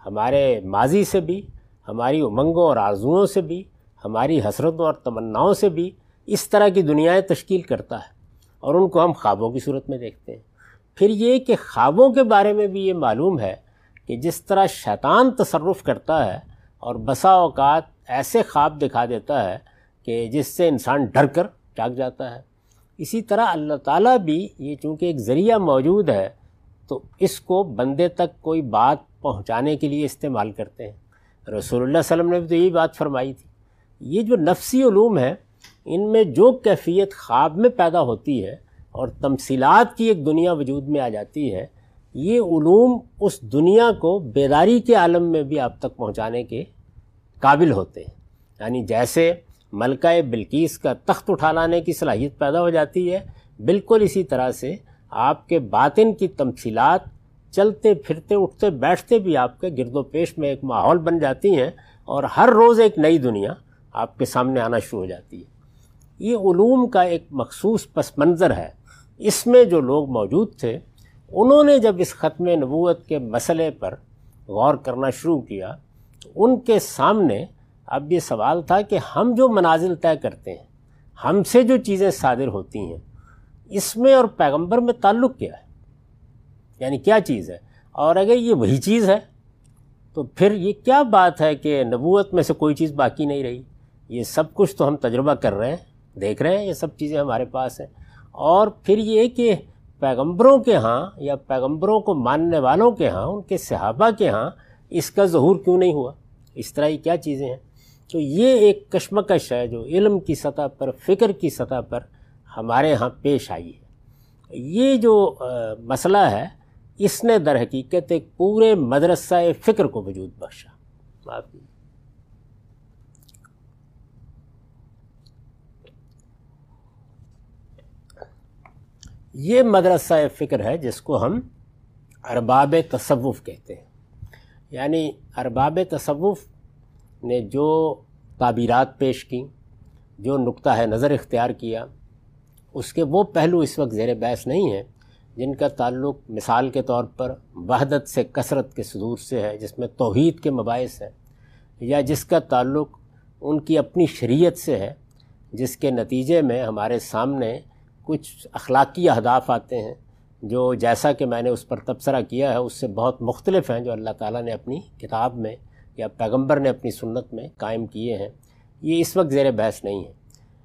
ہمارے ماضی سے بھی، ہماری امنگوں اور آرزوؤں سے بھی، ہماری حسرتوں اور تمناؤں سے بھی اس طرح کی دنیایں تشکیل کرتا ہے اور ان کو ہم خوابوں کی صورت میں دیکھتے ہیں۔ پھر یہ کہ خوابوں کے بارے میں بھی یہ معلوم ہے کہ جس طرح شیطان تصرف کرتا ہے اور بسا اوقات ایسے خواب دکھا دیتا ہے کہ جس سے انسان ڈر کر جاگ جاتا ہے۔ اسی طرح اللہ تعالیٰ بھی یہ چونکہ ایک ذریعہ موجود ہے، تو اس کو بندے تک کوئی بات پہنچانے کے لیے استعمال کرتے ہیں۔ رسول اللہ علیہ وسلم نے بھی تو یہی بات فرمائی تھی۔ یہ جو نفسی علوم ہے ان میں جو کیفیت خواب میں پیدا ہوتی ہے اور تمثیلات کی ایک دنیا وجود میں آ جاتی ہے، یہ علوم اس دنیا کو بیداری کے عالم میں بھی آپ تک پہنچانے کے قابل ہوتے ہیں۔ یعنی جیسے ملکہ بلکیس کا تخت اٹھا لانے کی صلاحیت پیدا ہو جاتی ہے۔ بالکل اسی طرح سے آپ کے باطن کی تمثیلات چلتے پھرتے، اٹھتے بیٹھتے بھی آپ کے گرد و پیش میں ایک ماحول بن جاتی ہیں اور ہر روز ایک نئی دنیا آپ کے سامنے آنا شروع ہو جاتی ہے۔ یہ علوم کا ایک مخصوص پس منظر ہے۔ اس میں جو لوگ موجود تھے، انہوں نے جب اس ختم نبوت کے مسئلے پر غور کرنا شروع کیا تو ان کے سامنے اب یہ سوال تھا کہ ہم جو منازل طے کرتے ہیں، ہم سے جو چیزیں صادر ہوتی ہیں، اس میں اور پیغمبر میں تعلق کیا ہے؟ یعنی کیا چیز ہے؟ اور اگر یہ وہی چیز ہے، تو پھر یہ کیا بات ہے کہ نبوت میں سے کوئی چیز باقی نہیں رہی؟ یہ سب کچھ تو ہم تجربہ کر رہے ہیں، دیکھ رہے ہیں، یہ سب چیزیں ہمارے پاس ہیں۔ اور پھر یہ کہ پیغمبروں کے ہاں یا پیغمبروں کو ماننے والوں کے ہاں ان کے صحابہ کے ہاں اس کا ظہور کیوں نہیں ہوا؟ اس طرح یہ کیا چیزیں ہیں؟ تو یہ ایک کشمکش ہے جو علم کی سطح پر، فکر کی سطح پر ہمارے ہاں پیش آئی ہے۔ یہ جو مسئلہ ہے، اس نے در حقیقت ایک پورے مدرسہ فکر کو وجود بخشا۔ معافی یہ مدرسہ فکر ہے جس کو ہم ارباب تصوف کہتے ہیں۔ یعنی ارباب تصوف نے جو تعبیرات پیش کیں جو نقطہ ہے نظر اختیار کیا، اس کے وہ پہلو اس وقت زیر بحث نہیں ہیں جن کا تعلق مثال کے طور پر وحدت سے کثرت کے صدور سے ہے، جس میں توحید کے مباعث ہیں، یا جس کا تعلق ان کی اپنی شریعت سے ہے، جس کے نتیجے میں ہمارے سامنے کچھ اخلاقی اہداف آتے ہیں، جو جیسا کہ میں نے اس پر تبصرہ کیا ہے، اس سے بہت مختلف ہیں، جو اللہ تعالیٰ نے اپنی کتاب میں یا پیغمبر نے اپنی سنت میں قائم کیے ہیں، یہ اس وقت زیر بحث نہیں ہے۔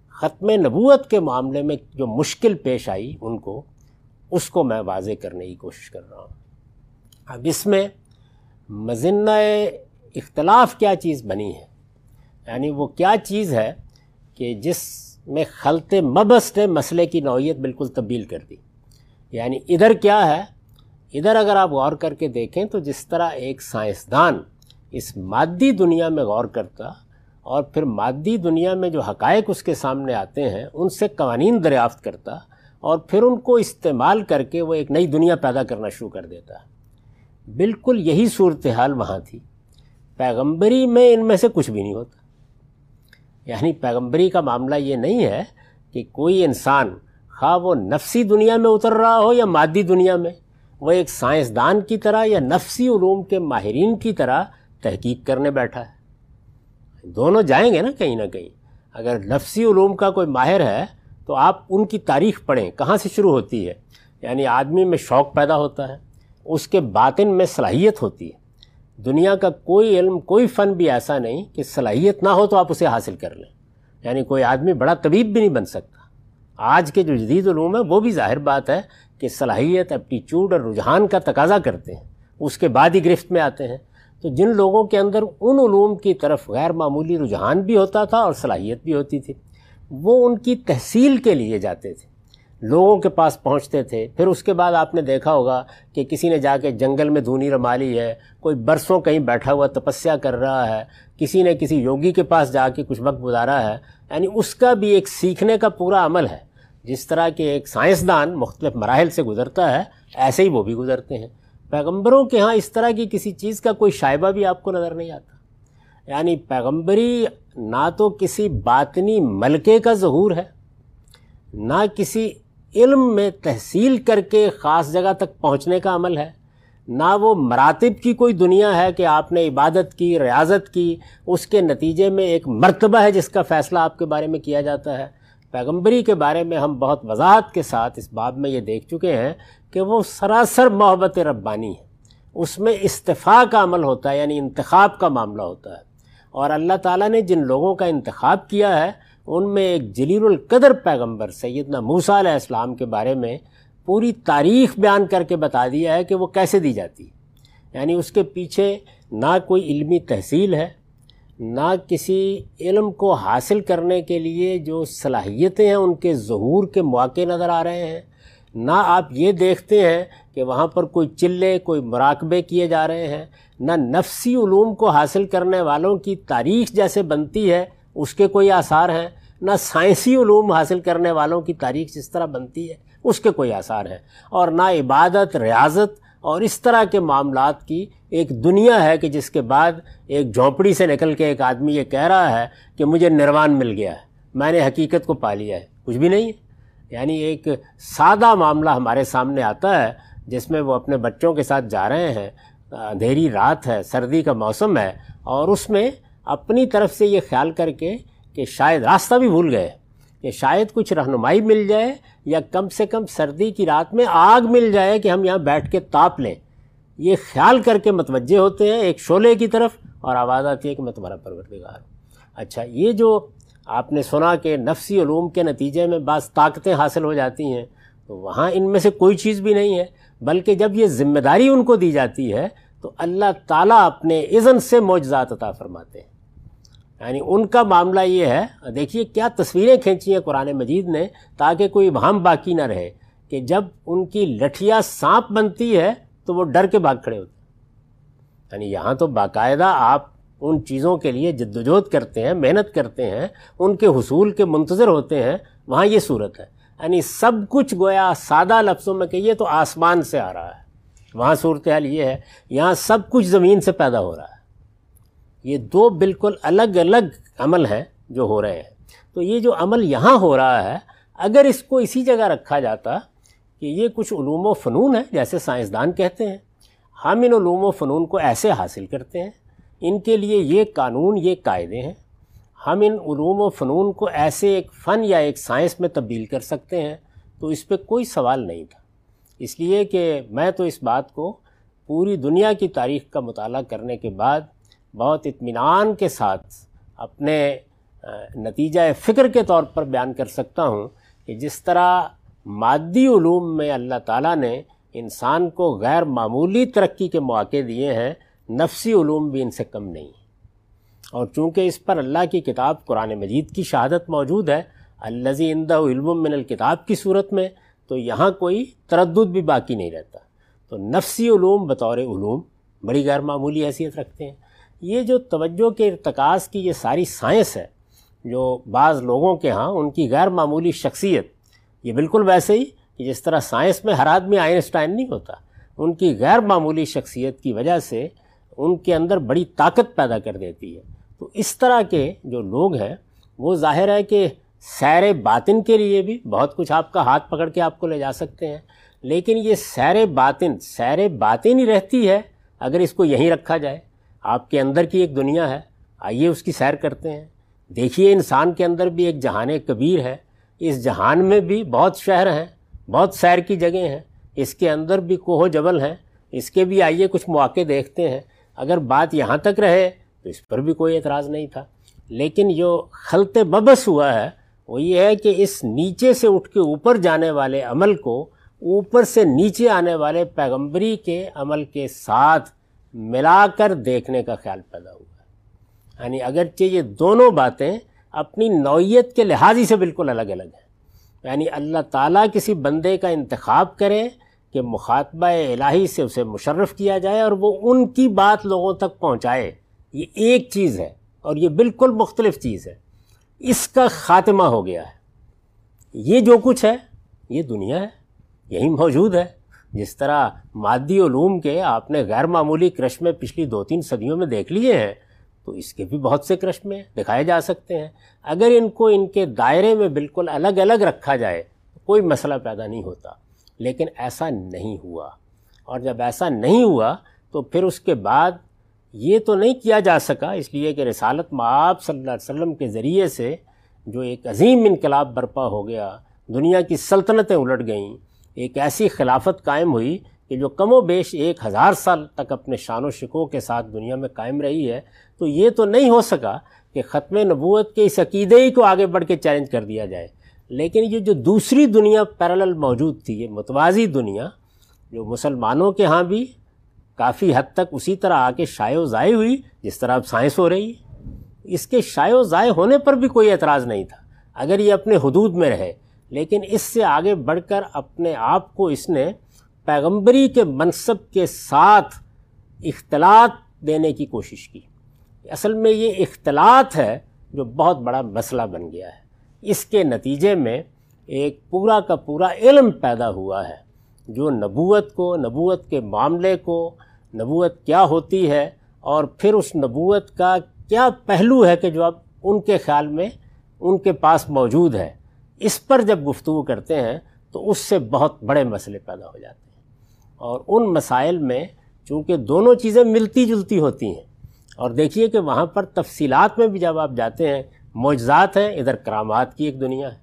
ختم نبوت کے معاملے میں جو مشکل پیش آئی ان کو، اس کو میں واضح کرنے کی کوشش کر رہا ہوں۔ اب اس میں مزنہ اختلاف کیا چیز بنی ہے؟ یعنی وہ کیا چیز ہے کہ جس میں خلط مبس نے مسئلے کی نوعیت بالکل تبدیل کر دی۔ یعنی ادھر کیا ہے؟ ادھر اگر آپ غور کر کے دیکھیں تو جس طرح ایک سائنسدان اس مادی دنیا میں غور کرتا اور پھر مادی دنیا میں جو حقائق اس کے سامنے آتے ہیں، ان سے قوانین دریافت کرتا اور پھر ان کو استعمال کر کے وہ ایک نئی دنیا پیدا کرنا شروع کر دیتا۔ بالکل یہی صورتحال وہاں تھی۔ پیغمبری میں ان میں سے کچھ بھی نہیں ہوتا۔ یعنی پیغمبری کا معاملہ یہ نہیں ہے کہ کوئی انسان خواہ وہ نفسی دنیا میں اتر رہا ہو یا مادی دنیا میں، وہ ایک سائنسدان کی طرح یا نفسی علوم کے ماہرین کی طرح تحقیق کرنے بیٹھا ہے۔ دونوں جائیں گے نا کہیں نہ کہیں۔ اگر نفسی علوم کا کوئی ماہر ہے تو آپ ان کی تاریخ پڑھیں، کہاں سے شروع ہوتی ہے؟ یعنی آدمی میں شوق پیدا ہوتا ہے، اس کے باطن میں صلاحیت ہوتی ہے۔ دنیا کا کوئی علم، کوئی فن بھی ایسا نہیں کہ صلاحیت نہ ہو تو آپ اسے حاصل کر لیں۔ یعنی کوئی آدمی بڑا طبیب بھی نہیں بن سکتا۔ آج کے جو جدید علوم ہے وہ بھی ظاہر بات ہے کہ صلاحیت اپٹیچیوڈ اور رجحان کا تقاضا کرتے ہیں۔ اس کے بعد ہی گرفت میں آتے ہیں۔ تو جن لوگوں کے اندر ان علوم کی طرف غیر معمولی رجحان بھی ہوتا تھا اور صلاحیت بھی ہوتی تھی، وہ ان کی تحصیل کے لیے جاتے تھے۔ لوگوں کے پاس پہنچتے تھے۔ پھر اس کے بعد آپ نے دیکھا ہوگا کہ کسی نے جا کے جنگل میں دھونی رمالی ہے، کوئی برسوں کہیں بیٹھا ہوا تپسیا کر رہا ہے، کسی نے کسی یوگی کے پاس جا کے کچھ وقت گزارا ہے۔ یعنی اس کا بھی ایک سیکھنے کا پورا عمل ہے۔ جس طرح کہ ایک سائنسدان مختلف مراحل سے گزرتا ہے، ایسے ہی وہ بھی گزرتے ہیں۔ پیغمبروں کے ہاں اس طرح کی کسی چیز کا کوئی شائبہ بھی آپ کو نظر نہیں آتا۔ یعنی پیغمبری نہ تو کسی باطنی ملکے کا ظہور ہے، نہ کسی علم میں تحصیل کر کے خاص جگہ تک پہنچنے کا عمل ہے، نہ وہ مراتب کی کوئی دنیا ہے کہ آپ نے عبادت کی، ریاضت کی، اس کے نتیجے میں ایک مرتبہ ہے جس کا فیصلہ آپ کے بارے میں کیا جاتا ہے۔ پیغمبری کے بارے میں ہم بہت وضاحت کے ساتھ اس باب میں یہ دیکھ چکے ہیں کہ وہ سراسر محبت ربانی ہے۔ اس میں استفاع کا عمل ہوتا ہے یعنی انتخاب کا معاملہ ہوتا ہے۔ اور اللہ تعالیٰ نے جن لوگوں کا انتخاب کیا ہے، ان میں ایک جلیل القدر پیغمبر سیدنا موسیٰ علیہ السلام کے بارے میں پوری تاریخ بیان کر کے بتا دیا ہے کہ وہ کیسے دی جاتی۔ ہے یعنی اس کے پیچھے نہ کوئی علمی تحصیل ہے، نہ کسی علم کو حاصل کرنے کے لیے جو صلاحیتیں ہیں، ان کے ظہور کے مواقع نظر آ رہے ہیں۔ نہ آپ یہ دیکھتے ہیں کہ وہاں پر کوئی چلے، کوئی مراقبے کیے جا رہے ہیں، نہ نفسی علوم کو حاصل کرنے والوں کی تاریخ جیسے بنتی ہے، اس کے کوئی آثار ہیں، نہ سائنسی علوم حاصل کرنے والوں کی تاریخ جس طرح بنتی ہے، اس کے کوئی آثار ہیں۔ اور نہ عبادت، ریاضت اور اس طرح کے معاملات کی ایک دنیا ہے کہ جس کے بعد ایک جھونپڑی سے نکل کے ایک آدمی یہ کہہ رہا ہے کہ مجھے نروان مل گیا ہے، میں نے حقیقت کو پا لیا ہے۔ کچھ بھی نہیں ہے۔ یعنی ایک سادہ معاملہ ہمارے سامنے آتا ہے، جس میں وہ اپنے بچوں کے ساتھ جا رہے ہیں۔ اندھیری رات ہے، سردی کا موسم ہے، اور اس میں اپنی طرف سے یہ خیال کر کے کہ شاید راستہ بھی بھول گئے، کہ شاید کچھ رہنمائی مل جائے یا کم سے کم سردی کی رات میں آگ مل جائے کہ ہم یہاں بیٹھ کے تاپ لیں۔ یہ خیال کر کے متوجہ ہوتے ہیں ایک شعلے کی طرف، اور آواز آتی ہے کہ میں تمہارا پروردگار ہوں۔ اچھا یہ جو آپ نے سنا کہ نفسی علوم کے نتیجے میں بعض طاقتیں حاصل ہو جاتی ہیں، تو وہاں ان میں سے کوئی چیز بھی نہیں ہے، بلکہ جب یہ ذمہ داری ان کو دی جاتی ہے، تو اللہ تعالیٰ اپنے اذن سے معجزات عطا فرماتے ہیں۔ یعنی ان کا معاملہ یہ ہے، دیکھیے کیا تصویریں کھینچی ہیں قرآن مجید نے، تاکہ کوئی ابہام باقی نہ رہے، کہ جب ان کی لٹھیا سانپ بنتی ہے، تو وہ ڈر کے بھاگ کھڑے ہوتے ہیں۔ یعنی یہاں تو باقاعدہ آپ ان چیزوں کے لیے جد وجہد کرتے ہیں، محنت کرتے ہیں، ان کے حصول کے منتظر ہوتے ہیں، وہاں یہ صورت ہے۔ یعنی سب کچھ گویا سادہ لفظوں میں کہیے تو آسمان سے آ رہا ہے۔ وہاں صورتحال یہ ہے، یہاں سب کچھ زمین سے پیدا ہو رہا ہے۔ یہ دو بالکل الگ الگ عمل ہیں جو ہو رہے ہیں۔ تو یہ جو عمل یہاں ہو رہا ہے، اگر اس کو اسی جگہ رکھا جاتا کہ یہ کچھ علوم و فنون ہے جیسے سائنسدان کہتے ہیں، ہم ان علوم و فنون کو ایسے حاصل کرتے ہیں ان کے لیے یہ قانون، یہ قاعدے ہیں۔ ہم ان علوم و فنون کو ایسے ایک فن یا ایک سائنس میں تبدیل کر سکتے ہیں، تو اس پہ کوئی سوال نہیں تھا۔ اس لیے کہ میں تو اس بات کو پوری دنیا کی تاریخ کا مطالعہ کرنے کے بعد بہت اطمینان کے ساتھ اپنے نتیجہ فکر کے طور پر بیان کر سکتا ہوں کہ جس طرح مادی علوم میں اللہ تعالیٰ نے انسان کو غیر معمولی ترقی کے مواقع دیے ہیں نفسی علوم بھی ان سے کم نہیں۔ اور چونکہ اس پر اللہ کی کتاب قرآن مجید کی شہادت موجود ہے الزی اندہ علم من الکتاب کی صورت میں، تو یہاں کوئی تردد بھی باقی نہیں رہتا۔ تو نفسی علوم بطور علوم بڑی غیر معمولی حیثیت رکھتے ہیں۔ یہ جو توجہ کے ارتکاز کی یہ ساری سائنس ہے، جو بعض لوگوں کے ہاں ان کی غیر معمولی شخصیت، یہ بالکل ویسے ہی کہ جس طرح سائنس میں ہر آدمی آئنسٹائن نہیں ہوتا، ان کی غیر معمولی شخصیت کی وجہ سے ان کے اندر بڑی طاقت پیدا کر دیتی ہے۔ تو اس طرح کے جو لوگ ہیں، وہ ظاہر ہے کہ سیر باطن کے لیے بھی بہت کچھ آپ کا ہاتھ پکڑ کے آپ کو لے جا سکتے ہیں۔ لیکن یہ سیر باطن سیر باطن ہی رہتی ہے اگر اس کو یہیں رکھا جائے۔ آپ کے اندر کی ایک دنیا ہے، آئیے اس کی سیر کرتے ہیں۔ دیکھیے انسان کے اندر بھی ایک جہان کبیر ہے۔ اس جہان میں بھی بہت شہر ہیں، بہت سیر کی جگہیں ہیں۔ اس کے اندر بھی کوہ جبل ہیں۔ اس کے بھی آئیے کچھ مواقع دیکھتے ہیں۔ اگر بات یہاں تک رہے تو اس پر بھی کوئی اعتراض نہیں تھا۔ لیکن جو خلط ببس ہوا ہے، وہ یہ ہے کہ اس نیچے سے اٹھ کے اوپر جانے والے عمل کو اوپر سے نیچے آنے والے پیغمبری کے عمل کے ساتھ ملا کر دیکھنے کا خیال پیدا ہوا ہے۔ یعنی اگرچہ یہ دونوں باتیں اپنی نوعیت کے لحاظی سے بالکل الگ الگ ہیں۔ یعنی اللہ تعالیٰ کسی بندے کا انتخاب کرے کہ مخاطبہ الہی سے اسے مشرف کیا جائے اور وہ ان کی بات لوگوں تک پہنچائے۔ یہ ایک چیز ہے اور یہ بالکل مختلف چیز ہے۔ اس کا خاتمہ ہو گیا ہے۔ یہ جو کچھ ہے، یہ دنیا ہے، یہی موجود ہے۔ جس طرح مادی علوم کے آپ نے غیر معمولی کرشمے پچھلی دو تین صدیوں میں دیکھ لیے ہیں، تو اس کے بھی بہت سے کرشمے دکھائے جا سکتے ہیں۔ اگر ان کو ان کے دائرے میں بالکل الگ الگ رکھا جائے تو کوئی مسئلہ پیدا نہیں ہوتا۔ لیکن ایسا نہیں ہوا۔ اور جب ایسا نہیں ہوا تو پھر اس کے بعد یہ تو نہیں کیا جا سکا، اس لیے کہ رسالت معاب صلی اللہ علیہ وسلم کے ذریعے سے جو ایک عظیم انقلاب برپا ہو گیا، دنیا کی سلطنتیں الٹ گئیں۔ ایک ایسی خلافت قائم ہوئی کہ جو کم و بیش ایک ہزار سال تک اپنے شان و شکو کے ساتھ دنیا میں قائم رہی ہے، تو یہ تو نہیں ہو سکا کہ ختم نبوت کے اس عقیدے ہی کو آگے بڑھ کے چیلنج کر دیا جائے۔ لیکن یہ جو دوسری دنیا پیرالل موجود تھی، یہ متوازی دنیا، جو مسلمانوں کے ہاں بھی کافی حد تک اسی طرح آ کے شائع و ضائع ہوئی، جس طرح اب سائنس ہو رہی ہے۔ اس کے شائع و ضائع ہونے پر بھی کوئی اعتراض نہیں تھا۔ اگر یہ اپنے حدود میں رہے، لیکن اس سے آگے بڑھ کر اپنے آپ کو اس نے پیغمبری کے منصب کے ساتھ اختلاط دینے کی کوشش کی۔ اصل میں یہ اختلاط ہے جو بہت بڑا مسئلہ بن گیا ہے۔ اس کے نتیجے میں ایک پورا کا پورا علم پیدا ہوا ہے۔ جو نبوت کو، نبوت کے معاملے کو، نبوت کیا ہوتی ہے اور پھر اس نبوت کا کیا پہلو ہے کہ جو اب ان کے خیال میں ان کے پاس موجود ہے۔ اس پر جب گفتگو کرتے ہیں تو اس سے بہت بڑے مسئلے پیدا ہو جاتے ہیں۔ اور ان مسائل میں چونکہ دونوں چیزیں ملتی جلتی ہوتی ہیں اور دیکھیے کہ وہاں پر تفصیلات میں بھی جب آپ جاتے ہیں معجزات ہیں، ادھر کرامات کی ایک دنیا ہے۔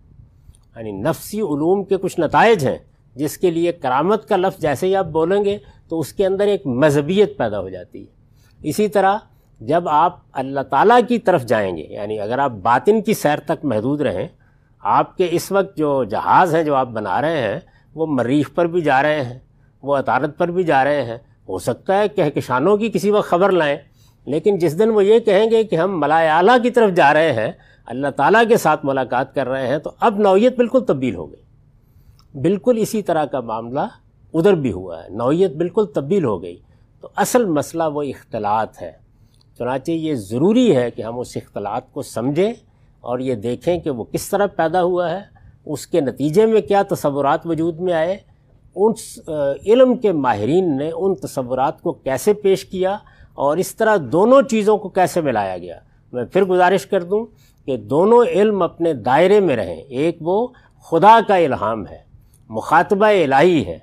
یعنی نفسی علوم کے کچھ نتائج ہیں، جس کے لیے کرامت کا لفظ جیسے ہی آپ بولیں گے تو اس کے اندر ایک مذہبیت پیدا ہو جاتی ہے۔ اسی طرح جب آپ اللہ تعالیٰ کی طرف جائیں گے یعنی اگر آپ باطن کی سیر تک محدود رہیں، آپ کے اس وقت جو جہاز ہیں جو آپ بنا رہے ہیں، وہ مریخ پر بھی جا رہے ہیں، وہ عطارت پر بھی جا رہے ہیں۔ ہو سکتا ہے کہکشانوں کی کسی وقت خبر لائیں لیکن جس دن وہ یہ کہیں گے کہ ہم ملائے اعلیٰ کی طرف جا رہے ہیں، اللہ تعالیٰ کے ساتھ ملاقات کر رہے ہیں، تو اب نوعیت بالکل تبدیل ہو گئی۔ بالکل اسی طرح کا معاملہ ادھر بھی ہوا ہے۔ نوعیت بالکل تبدیل ہو گئی۔ تو اصل مسئلہ وہ اختلاط ہے۔ چنانچہ یہ ضروری ہے کہ ہم اس اختلاط کو سمجھیں اور یہ دیکھیں کہ وہ کس طرح پیدا ہوا ہے۔ اس کے نتیجے میں کیا تصورات وجود میں آئے۔ ان علم کے ماہرین نے ان تصورات کو کیسے پیش کیا۔ اور اس طرح دونوں چیزوں کو کیسے ملایا گیا؟ میں پھر گزارش کر دوں کہ دونوں علم اپنے دائرے میں رہیں۔ ایک وہ خدا کا الہام ہے، مخاطبہ الہی ہے،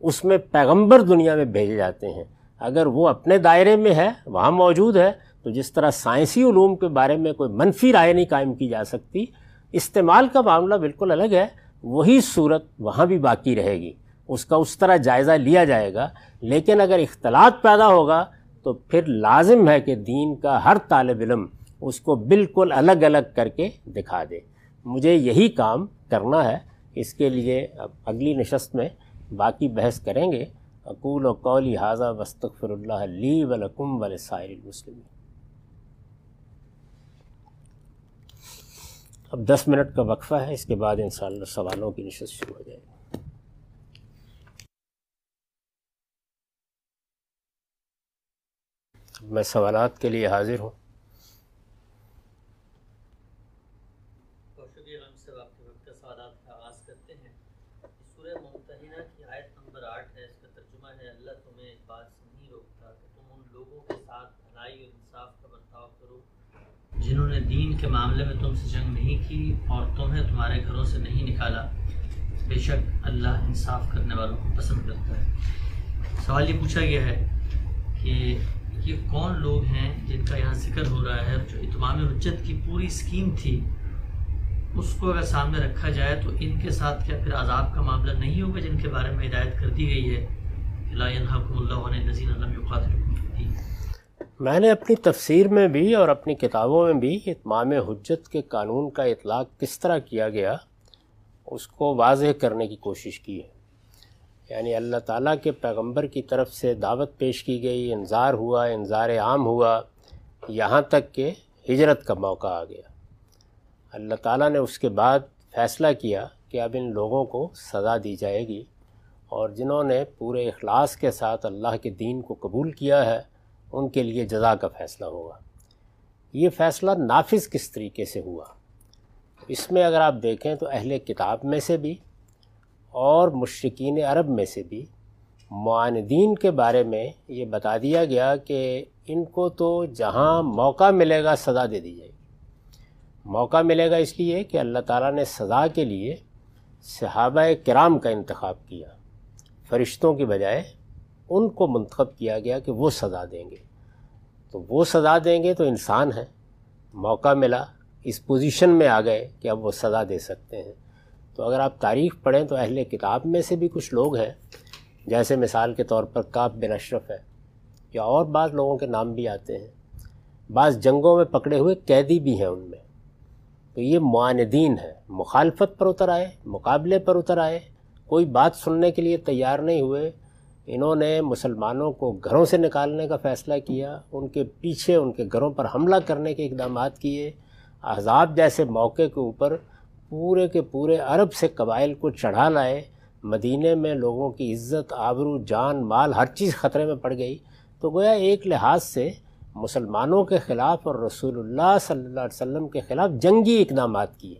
اس میں پیغمبر دنیا میں بھیجے جاتے ہیں۔ اگر وہ اپنے دائرے میں ہے، وہاں موجود ہے، تو جس طرح سائنسی علوم کے بارے میں کوئی منفی رائے نہیں قائم کی جا سکتی، استعمال کا معاملہ بالکل الگ ہے، وہی صورت وہاں بھی باقی رہے گی۔ اس کا اس طرح جائزہ لیا جائے گا، لیکن اگر اختلاط پیدا ہوگا تو پھر لازم ہے کہ دین کا ہر طالب علم اس کو بالکل الگ الگ کر کے دکھا دے۔ مجھے یہی کام کرنا ہے۔ اس کے لیے اب اگلی نشست میں باقی بحث کریں گے۔ اقول و قولی حاضہ وسطر اللہ لی ولکم ولسائر المسلمین۔ اب دس منٹ کا وقفہ ہے۔ اس کے بعد انشاءاللہ سوالوں کی نشست شروع ہو جائے گی۔ میں سوالات کے لیے حاضر ہوں۔ جنہوں نے دین کے معاملے میں تم سے جنگ نہیں کی اور تمہیں تمہارے گھروں سے نہیں نکالا۔ بے شک اللہ انصاف کرنے والوں کو پسند کرتا ہے۔ سوال یہ پوچھا گیا ہے کہ یہ کون لوگ ہیں جن کا یہاں ذکر ہو رہا ہے جو اتمام حجت کی پوری اسکیم تھی، اس کو اگر سامنے رکھا جائے تو ان کے ساتھ کیا پھر عذاب کا معاملہ نہیں ہوگا جن کے بارے میں ہدایت کر دی گئی ہے؟ لا ينهاكم الله عن الذين لم يقاتلوكم في الدين میں نے اپنی تفسیر میں بھی اور اپنی کتابوں میں بھی اتمام حجت کے قانون کا اطلاق کس طرح کیا گیا، اس کو واضح کرنے کی کوشش کی ہے۔ یعنی اللہ تعالیٰ کے پیغمبر کی طرف سے دعوت پیش کی گئی انظار ہوا انظار عام ہوا، یہاں تک کہ ہجرت کا موقع آ گیا۔ اللہ تعالیٰ نے اس کے بعد فیصلہ کیا کہ اب ان لوگوں کو سزا دی جائے گی اور جنہوں نے پورے اخلاص کے ساتھ اللہ کے دین کو قبول کیا ہے، ان کے لیے جزا کا فیصلہ ہوگا۔ یہ فیصلہ نافذ کس طریقے سے ہوا؟ اس میں اگر آپ دیکھیں تو اہل کتاب میں سے بھی اور مشرقین عرب میں سے بھی معاندین کے بارے میں یہ بتا دیا گیا کہ ان کو تو جہاں موقع ملے گا سزا دے دی جائے گی۔ موقع ملے گا اس لیے کہ اللہ تعالیٰ نے سزا کے لیے صحابہ کرام کا انتخاب کیا۔ فرشتوں کی بجائے ان کو منتخب کیا گیا کہ وہ سزا دیں گے۔ تو وہ سزا دیں گے تو انسان ہے موقع ملا، اس پوزیشن میں آ گئے کہ اب وہ سزا دے سکتے ہیں۔ تو اگر آپ تاریخ پڑھیں تو اہل کتاب میں سے بھی کچھ لوگ ہیں۔ جیسے مثال کے طور پر کعب بن اشرف ہے یا اور بعض لوگوں کے نام بھی آتے ہیں۔ بعض جنگوں میں پکڑے ہوئے قیدی بھی ہیں ان میں۔ تو یہ معاندین ہے مخالفت پر اتر آئے، مقابلے پر اتر آئے۔ کوئی بات سننے کے لیے تیار نہیں ہوئے۔ انہوں نے مسلمانوں کو گھروں سے نکالنے کا فیصلہ کیا۔ ان کے پیچھے ان کے گھروں پر حملہ کرنے کے اقدامات کیے۔ احزاب جیسے موقع کے اوپر پورے کے پورے عرب سے قبائل کو چڑھا لائے مدینہ میں لوگوں کی عزت، آبرو، جان، مال ہر چیز خطرے میں پڑ گئی۔ تو گویا ایک لحاظ سے مسلمانوں کے خلاف اور رسول اللہ صلی اللہ علیہ وسلم کے خلاف جنگی اقدامات کیے۔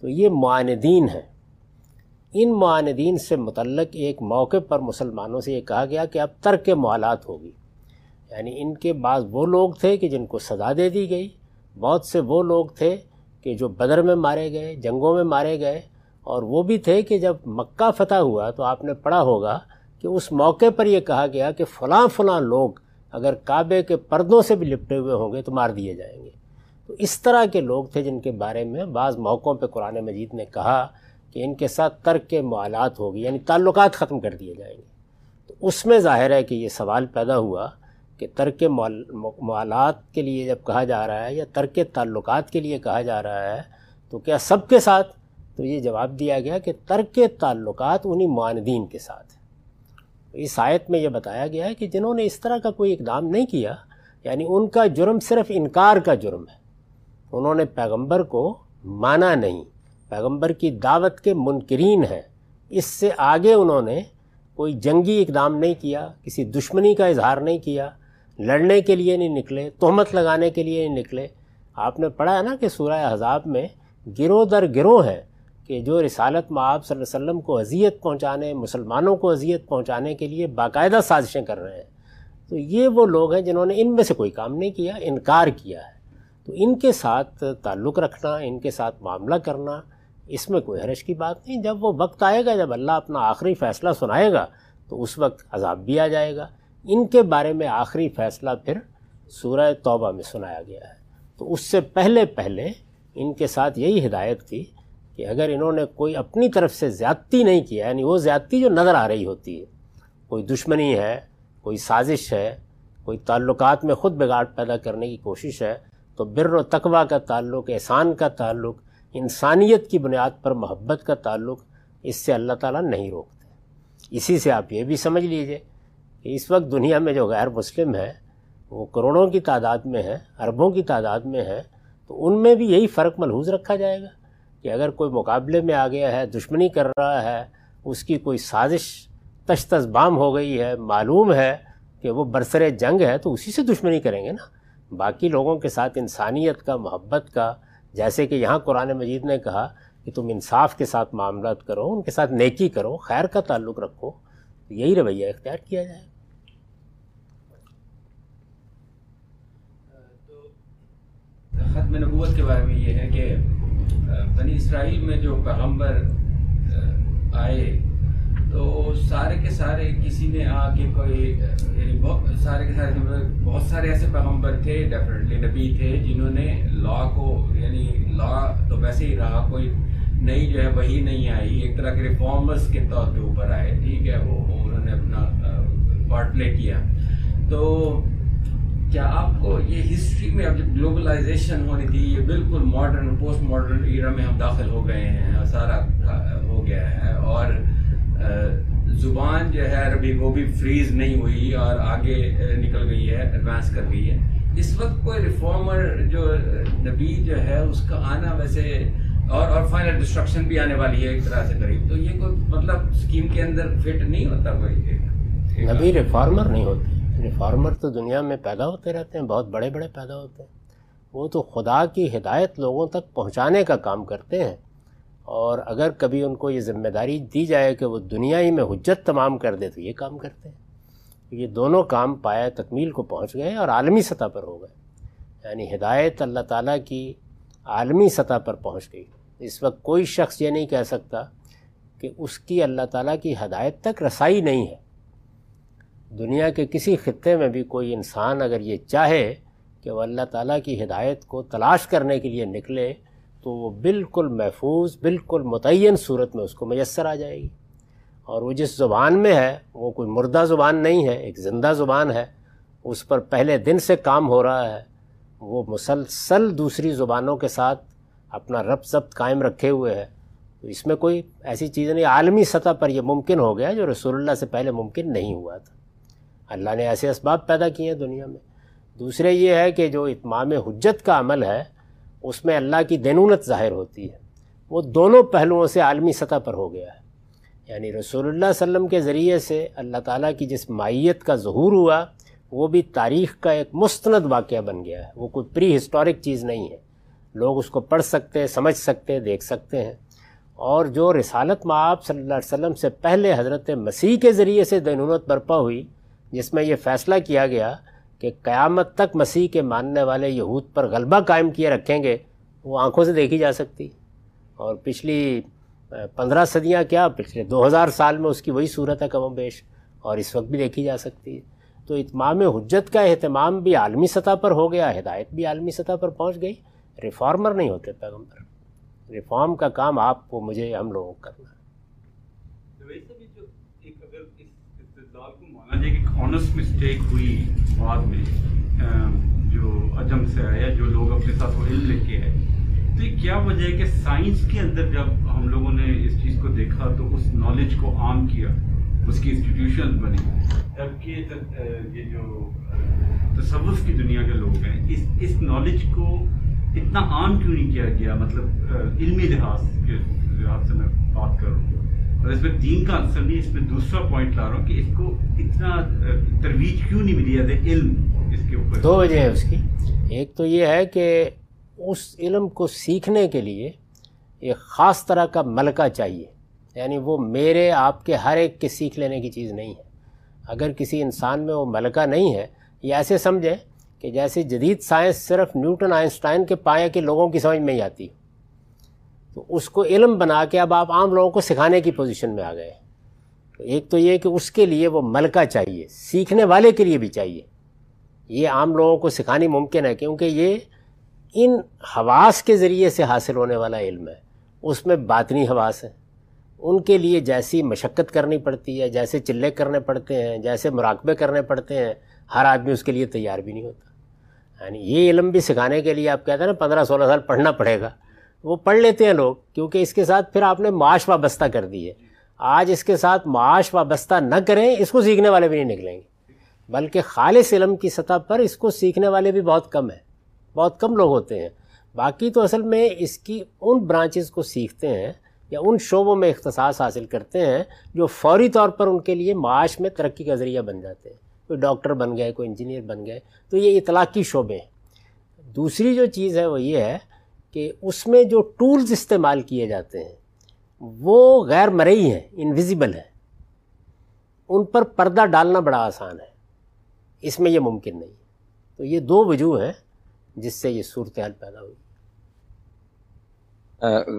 تو یہ معاندین ہیں۔ ان معاندین سے متعلق ایک موقع پر مسلمانوں سے یہ کہا گیا کہ اب ترک موالات ہوگی۔ یعنی ان کے بعض وہ لوگ تھے کہ جن کو سزا دے دی گئی۔ بہت سے وہ لوگ تھے کہ جو بدر میں مارے گئے، جنگوں میں مارے گئے، اور وہ بھی تھے کہ جب مکہ فتح ہوا تو آپ نے پڑھا ہوگا کہ اس موقع پر یہ کہا گیا کہ فلاں فلاں لوگ اگر کعبے کے پردوں سے بھی لپٹے ہوئے ہوں گے تو مار دیے جائیں گے۔ تو اس طرح کے لوگ تھے جن کے بارے میں بعض موقعوں پہ قرآن مجید نے کہا کہ ان کے ساتھ ترک کے معالات ہوگی یعنی تعلقات ختم کر دیے جائیں گے۔ تو اس میں ظاہر ہے کہ یہ سوال پیدا ہوا کہ ترک موالات کے لیے جب کہا جا رہا ہے یا ترک تعلقات کے لیے کہا جا رہا ہے، تو کیا سب کے ساتھ؟ تو یہ جواب دیا گیا کہ ترک تعلقات انہی معاندین کے ساتھ اس آیت میں یہ بتایا گیا ہے کہ جنہوں نے اس طرح کا کوئی اقدام نہیں کیا یعنی ان کا جرم صرف انکار کا جرم ہے۔ انہوں نے پیغمبر کو مانا نہیں، پیغمبر کی دعوت کے منکرین ہیں۔ اس سے آگے انہوں نے کوئی جنگی اقدام نہیں کیا، کسی دشمنی کا اظہار نہیں کیا لڑنے کے لیے نہیں نکلے، تہمت لگانے کے لیے نہیں نکلے۔ آپ نے پڑھا ہے نا کہ سورہ حذاب میں گروہ در گروہ ہے کہ جو رسالت معاب صلی اللہ علیہ وسلم کو اذیت پہنچانے، مسلمانوں کو اذیت پہنچانے کے لیے باقاعدہ سازشیں کر رہے ہیں۔ تو یہ وہ لوگ ہیں جنہوں نے ان میں سے کوئی کام نہیں کیا، انکار کیا ہے۔ تو ان کے ساتھ تعلق رکھنا، ان کے ساتھ معاملہ کرنا، اس میں کوئی حرش کی بات نہیں۔ جب وہ وقت آئے گا، جب اللہ اپنا آخری فیصلہ سنائے گا، تو اس وقت عذاب بھی آ جائے گا۔ ان کے بارے میں آخری فیصلہ پھر سورہ توبہ میں سنایا گیا ہے۔ تو اس سے پہلے پہلے ان کے ساتھ یہی ہدایت تھی کہ اگر انہوں نے کوئی اپنی طرف سے زیادتی نہیں کیا یعنی وہ زیادتی جو نظر آ رہی ہوتی ہے، کوئی دشمنی ہے، کوئی سازش ہے، کوئی تعلقات میں خود بگاڑ پیدا کرنے کی کوشش ہے، تو بر و تقوی کا تعلق، احسان کا تعلق، انسانیت کی بنیاد پر محبت کا تعلق اس سے اللہ تعالیٰ نہیں روکتے۔ اسی سے آپ یہ بھی سمجھ لیجیے اس وقت دنیا میں جو غیر مسلم ہے وہ کروڑوں کی تعداد میں ہے اربوں کی تعداد میں ہے تو ان میں بھی یہی فرق ملحوظ رکھا جائے گا کہ اگر کوئی مقابلے میں آ گیا ہے، دشمنی کر رہا ہے، اس کی کوئی سازش تشتذبام ہو گئی ہے، معلوم ہے کہ وہ برسر جنگ ہے، تو اسی سے دشمنی کریں گے نا۔ باقی لوگوں کے ساتھ انسانیت کا، محبت کا، جیسے کہ یہاں قرآن مجید نے کہا کہ تم انصاف کے ساتھ معاملات کرو، ان کے ساتھ نیکی کرو، خیر کا تعلق رکھو یہی رویہ اختیار کیا جائے ختم نبوت کے بارے میں یہ ہے کہ بنی اسرائیل میں جو پیغمبر آئے، تو سارے کے سارے کسی نے آ کے کوئی یعنی سارے کے سارے بہت سارے ایسے پیغمبر تھے ڈیفینیٹلی نبی تھے، جنہوں نے لا کو یعنی لا تو ویسے ہی رہا، کوئی نئی جو ہے وہی نہیں آئی، ایک طرح کے ریفارمرس کے طور پہ اوپر آئے، ٹھیک ہے، وہ، انہوں نے اپنا پارٹ پلے کیا۔ تو کیا آپ کو یہ ہسٹری میں اب جب گلوبلائزیشن ہونی تھی یہ بالکل ماڈرن پوسٹ ماڈرن ایرا میں ہم داخل ہو گئے ہیں، سارا ہو گیا ہے۔ اور زبان جو ہے عربی، وہ بھی فریز نہیں ہوئی اور آگے نکل گئی ہے ایڈوانس کر گئی ہے۔ اس وقت کوئی ریفارمر جو نبی جو ہے، اس کا آنا ویسے اور اور فائنل ڈسٹرکشن بھی آنے والی ہے ایک طرح سے قریب۔ تو یہ کوئی مطلب اسکیم کے اندر فٹ نہیں ہوتا کوئی۔ نبی ریفارمر نہیں ہوتے۔ ریفارمر تو دنیا میں پیدا ہوتے رہتے ہیں، بہت بڑے بڑے پیدا ہوتے ہیں۔ وہ تو خدا کی ہدایت لوگوں تک پہنچانے کا کام کرتے ہیں۔ اور اگر کبھی ان کو یہ ذمہ داری دی جائے کہ وہ دنیا ہی میں حجت تمام کر دے تو یہ کام کرتے ہیں۔ یہ دونوں کام پایا تکمیل کو پہنچ گئے اور عالمی سطح پر ہو گئے۔ یعنی ہدایت اللہ تعالیٰ کی عالمی سطح پر پہنچ گئی۔ اس وقت کوئی شخص یہ نہیں کہہ سکتا کہ اس کی اللہ تعالیٰ کی ہدایت تک رسائی نہیں ہے۔ دنیا کے کسی خطے میں بھی کوئی انسان اگر یہ چاہے کہ وہ اللہ تعالیٰ کی ہدایت کو تلاش کرنے کے لیے نکلے، تو وہ بالکل محفوظ، بالکل متعین صورت میں اس کو میسر آ جائے گی۔ اور وہ جس زبان میں ہے، وہ کوئی مردہ زبان نہیں ہے، ایک زندہ زبان ہے، اس پر پہلے دن سے کام ہو رہا ہے، وہ مسلسل دوسری زبانوں کے ساتھ اپنا رب ضبط قائم رکھے ہوئے ہے۔ تو اس میں کوئی ایسی چیز نہیں، عالمی سطح پر یہ ممکن ہو گیا جو رسول اللہ سے پہلے ممکن نہیں ہوا تھا۔ اللہ نے ایسے اسباب پیدا کیے ہیں دنیا میں۔ دوسرے یہ ہے کہ جو اتمام حجت کا عمل ہے، اس میں اللہ کی دینونت ظاہر ہوتی ہے۔ وہ دونوں پہلوؤں سے عالمی سطح پر ہو گیا ہے۔ یعنی رسول اللہ علیہ وسلم کے ذریعے سے اللہ تعالیٰ کی جس مائیت کا ظہور ہوا، وہ بھی تاریخ کا ایک مستند واقعہ بن گیا ہے۔ وہ کوئی پری ہسٹورک چیز نہیں ہے۔ لوگ اس کو پڑھ سکتے، سمجھ سکتے، دیکھ سکتے ہیں۔ اور جو رسالت معاب صلی اللہ علیہ وسلم سے پہلے حضرت مسیح کے ذریعے سے دینونت برپا ہوئی جس میں یہ فیصلہ کیا گیا کہ قیامت تک مسیح کے ماننے والے یہود پر غلبہ قائم کیے رکھیں گے، وہ آنکھوں سے دیکھی جا سکتی۔ اور پچھلی پندرہ صدیاں کیا، پچھلے دو ہزار سال میں اس کی وہی صورت ہے کم و بیش، اور اس وقت بھی دیکھی جا سکتی ہے۔ تو اتمام حجت کا اہتمام بھی عالمی سطح پر ہو گیا، ہدایت بھی عالمی سطح پر پہنچ گئی۔ ریفارمر نہیں ہوتے پیغمبر۔ ریفارم کا کام آپ کو، مجھے، ہم لوگوں کو کرنا ہے آنسٹ مسٹیک ہوئی بعد میں جو عجم سے آیا، جو لوگ اپنے ساتھ وہ علم لے کے آئے۔ تو یہ کیا وجہ ہے کہ سائنس کے اندر جب ہم لوگوں نے اس چیز کو دیکھا تو اس نالج کو عام کیا، اس کی انسٹیٹیوشن بنی۔ جبکہ یہ جو تصوف کی دنیا کے لوگ ہیں، اس اس نالج کو اتنا عام کیوں نہیں کیا گیا؟ مطلب علمی لحاظ کے لحاظ سے میں بات کروں اور اس میں دین کا آنسر نہیں، اس میں دوسرا پوائنٹ لا رہا ہوں کہ اس کو اتنا ترویج کیوں نہیں ملی؟ ہے، علم اس کے اوپر۔ دو وجہ ہے اس کی۔ ایک تو یہ ہے کہ اس علم کو سیکھنے کے لیے ایک خاص طرح کا ملکہ چاہیے۔ یعنی وہ میرے، آپ کے ہر ایک کے سیکھ لینے کی چیز نہیں ہے۔ اگر کسی انسان میں وہ ملکہ نہیں ہے، یہ ایسے سمجھیں کہ جیسے جدید سائنس صرف نیوٹن آئنسٹائن کے پائے کے لوگوں کی سمجھ میں ہی آتی۔ ہے تو اس کو علم بنا کے اب آپ عام لوگوں کو سکھانے کی پوزیشن میں آ گئے ایک تو یہ کہ اس کے لیے وہ ملکہ چاہیے، سیکھنے والے کے لیے بھی چاہیے۔ یہ عام لوگوں کو سکھانی ممکن ہے کیونکہ یہ ان حواس کے ذریعے سے حاصل ہونے والا علم ہے۔ اس میں باطنی حواس ہے ان کے لیے جیسی مشقت کرنی پڑتی ہے، جیسے چلے کرنے پڑتے ہیں، جیسے مراقبے کرنے پڑتے ہیں، ہر آدمی اس کے لیے تیار بھی نہیں ہوتا۔ یعنی یہ علم بھی سکھانے کے لیے آپ کہتے ہیں نا، پندرہ سولہ سال پڑھنا پڑے گا۔ وہ پڑھ لیتے ہیں لوگ، کیونکہ اس کے ساتھ پھر آپ نے معاش وابستہ کر دی ہے۔ آج اس کے ساتھ معاش وابستہ نہ کریں، اس کو سیکھنے والے بھی نہیں نکلیں گے۔ بلکہ خالص علم کی سطح پر اس کو سیکھنے والے بھی بہت کم ہیں، بہت کم لوگ ہوتے ہیں۔ باقی تو اصل میں اس کی ان برانچز کو سیکھتے ہیں یا ان شعبوں میں اختصاص حاصل کرتے ہیں جو فوری طور پر ان کے لیے معاش میں ترقی کا ذریعہ بن جاتے ہیں۔ کوئی ڈاکٹر بن گئے، کوئی انجینئر بن گئے، تو یہ اطلاقی شعبے ہیں۔ دوسری جو چیز ہے وہ یہ ہے کہ اس میں جو ٹولز استعمال کیے جاتے ہیں، وہ غیر مرئی ہیں انویزیبل ہیں۔ ان پر پردہ ڈالنا بڑا آسان ہے۔ اس میں یہ ممکن نہیں۔ تو یہ دو وجوہ ہیں جس سے یہ صورتحال پیدا ہوئی۔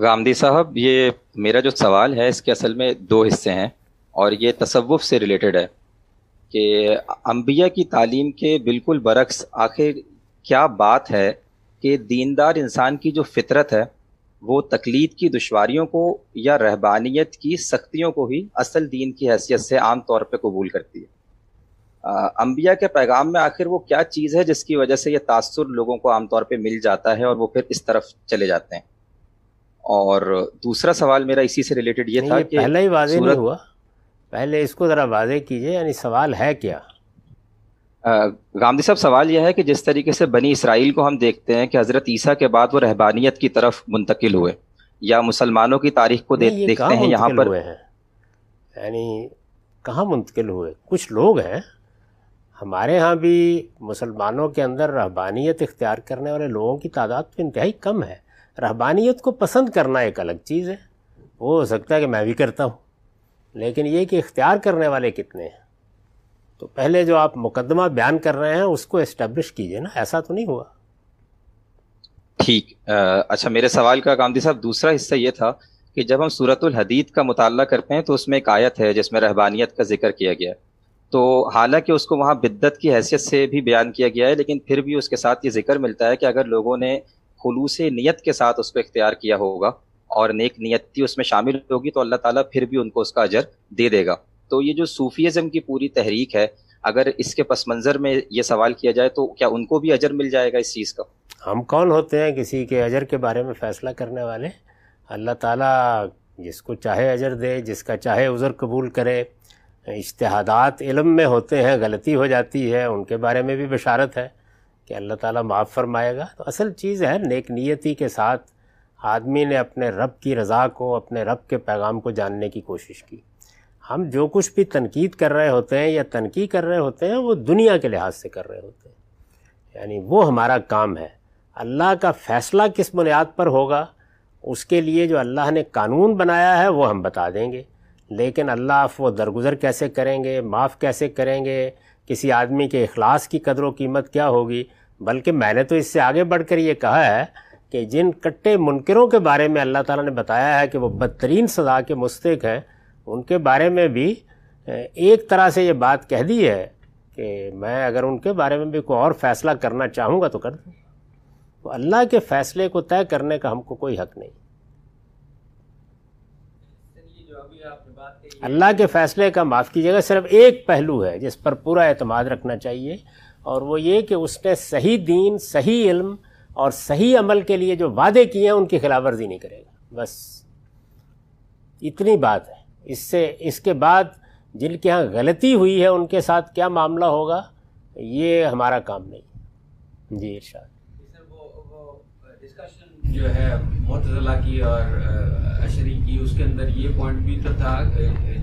گامدی صاحب، یہ میرا جو سوال ہے، اس کے اصل میں دو حصے ہیں اور یہ تصوف سے ریلیٹڈ ہے کہ انبیاء کی تعلیم کے بالکل برعکس آخر کیا بات ہے کہ دیندار انسان کی جو فطرت ہے وہ تقلید کی دشواریوں کو یا رہبانیت کی سختیوں کو ہی اصل دین کی حیثیت سے عام طور پہ قبول کرتی ہے۔ انبیاء کے پیغام میں آخر وہ کیا چیز ہے جس کی وجہ سے یہ تاثر لوگوں کو عام طور پہ مل جاتا ہے اور وہ پھر اس طرف چلے جاتے ہیں؟ اور دوسرا سوال میرا اسی سے ریلیٹڈ یہ تھا کہ پہلے ہی واضح نہیں ہوا۔ پہلے اس کو ذرا واضح کیجیے یعنی سوال ہے کیا؟ گاندھی صاحب سوال یہ ہے کہ جس طریقے سے بنی اسرائیل کو ہم دیکھتے ہیں کہ حضرت عیسیٰ کے بعد وہ رہبانیت کی طرف منتقل ہوئے یا مسلمانوں کی تاریخ کو دیکھتے ہیں یہاں پر؟ یعنی کہاں منتقل ہوئے؟ کچھ لوگ ہیں۔ ہمارے ہاں بھی مسلمانوں کے اندر رہبانیت اختیار کرنے والے لوگوں کی تعداد تو انتہائی کم ہے۔ رہبانیت کو پسند کرنا ایک الگ چیز ہے۔ وہ ہو سکتا ہے کہ میں بھی کرتا ہوں لیکن یہ کہ اختیار کرنے والے کتنے ہیں؟ تو پہلے جو آپ مقدمہ بیان کر رہے ہیں، اس کو اسٹیبلش کیجیے نا، ایسا تو نہیں ہوا۔ ٹھیک اچھا میرے سوال کا گاندھی صاحب، دوسرا حصہ یہ تھا کہ جب ہم صورت الحدید کا مطالعہ کرتے ہیں تو اس میں ایک آیت ہے جس میں رہبانیت کا ذکر کیا گیا ہے۔ تو حالانکہ اس کو وہاں بدت کی حیثیت سے بھی بیان کیا گیا ہے، لیکن پھر بھی اس کے ساتھ یہ ذکر ملتا ہے کہ اگر لوگوں نے خلوص نیت کے ساتھ اس کو اختیار کیا ہوگا اور نیک نیتی اس میں شامل ہوگی تو اللہ تعالیٰ پھر بھی ان کو اس کا اجر دے دے گا۔ تو یہ جو صوفیزم کی پوری تحریک ہے، اگر اس کے پس منظر میں یہ سوال کیا جائے تو کیا ان کو بھی اجر مل جائے گا اس چیز کا؟ ہم کون ہوتے ہیں کسی کے اجر کے بارے میں فیصلہ کرنے والے؟ اللہ تعالیٰ جس کو چاہے اجر دے، جس کا چاہے عذر قبول کرے۔ اشتہادات علم میں ہوتے ہیں، غلطی ہو جاتی ہے، ان کے بارے میں بھی بشارت ہے کہ اللہ تعالیٰ معاف فرمائے گا۔ تو اصل چیز ہے نیک نیتی کے ساتھ آدمی نے اپنے رب کی رضا کو، اپنے رب کے پیغام کو جاننے کی کوشش کی۔ ہم جو کچھ بھی تنقید کر رہے ہوتے ہیں یا تنقید کر رہے ہوتے ہیں، وہ دنیا کے لحاظ سے کر رہے ہوتے ہیں۔ یعنی وہ ہمارا کام ہے۔ اللہ کا فیصلہ کس بنیاد پر ہوگا، اس کے لیے جو اللہ نے قانون بنایا ہے، وہ ہم بتا دیں گے۔ لیکن اللہ وہ درگزر کیسے کریں گے، معاف کیسے کریں گے، کسی آدمی کے اخلاص کی قدر و قیمت کیا ہوگی؟ بلکہ میں نے تو اس سے آگے بڑھ کر یہ کہا ہے کہ جن کٹے منکروں کے بارے میں اللہ تعالیٰ نے بتایا ہے کہ وہ بدترین سزا کے مستق ہیں ان کے بارے میں بھی ایک طرح سے یہ بات کہہ دی ہے کہ میں اگر ان کے بارے میں بھی کوئی اور فیصلہ کرنا چاہوں گا تو کر دوں۔ تو اللہ کے فیصلے کو طے کرنے کا ہم کو کوئی حق نہیں۔ اللہ کے فیصلے کا معاف کیجیے گا، صرف ایک پہلو ہے جس پر پورا اعتماد رکھنا چاہیے، اور وہ یہ کہ اس نے صحیح دین، صحیح علم اور صحیح عمل کے لیے جو وعدے کیے ہیں، ان کی خلاف ورزی نہیں کرے گا۔ بس، اتنی بات ہے۔ اس سے اس کے بعد جن کے ہاں غلطی ہوئی ہے ان کے ساتھ کیا معاملہ ہوگا یہ ہمارا کام نہیں۔ جی ارشاد۔ جو ہے معتضلہ کی اور اشری کی اس کے اندر یہ پوائنٹ بھی تو تھا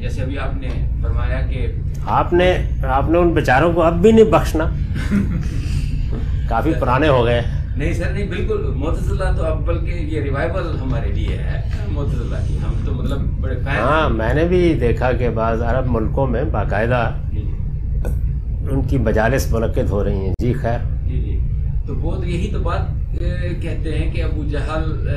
جیسے ابھی آپ نے فرمایا کہ آپ نے آپ نے ان بیچاروں کو اب بھی نہیں بخشنا۔ کافی پرانے ہو گئے۔ نہیں سر نہیں بالکل معتضلہ تو اب بلکہ یہ ریوائول ہمارے لیے ہے معتضلہ کی۔ ہم تو مطلب بڑے فین ہاں میں نے بھی دیکھا کہ بعض عرب ملکوں میں باقاعدہ جی، جی۔ ان کی مجالس منعقد ہو رہی ہیں۔ جی خیر۔ جی جی۔ تو وہ یہی تو بات کہتے ہیں کہ ابو جہل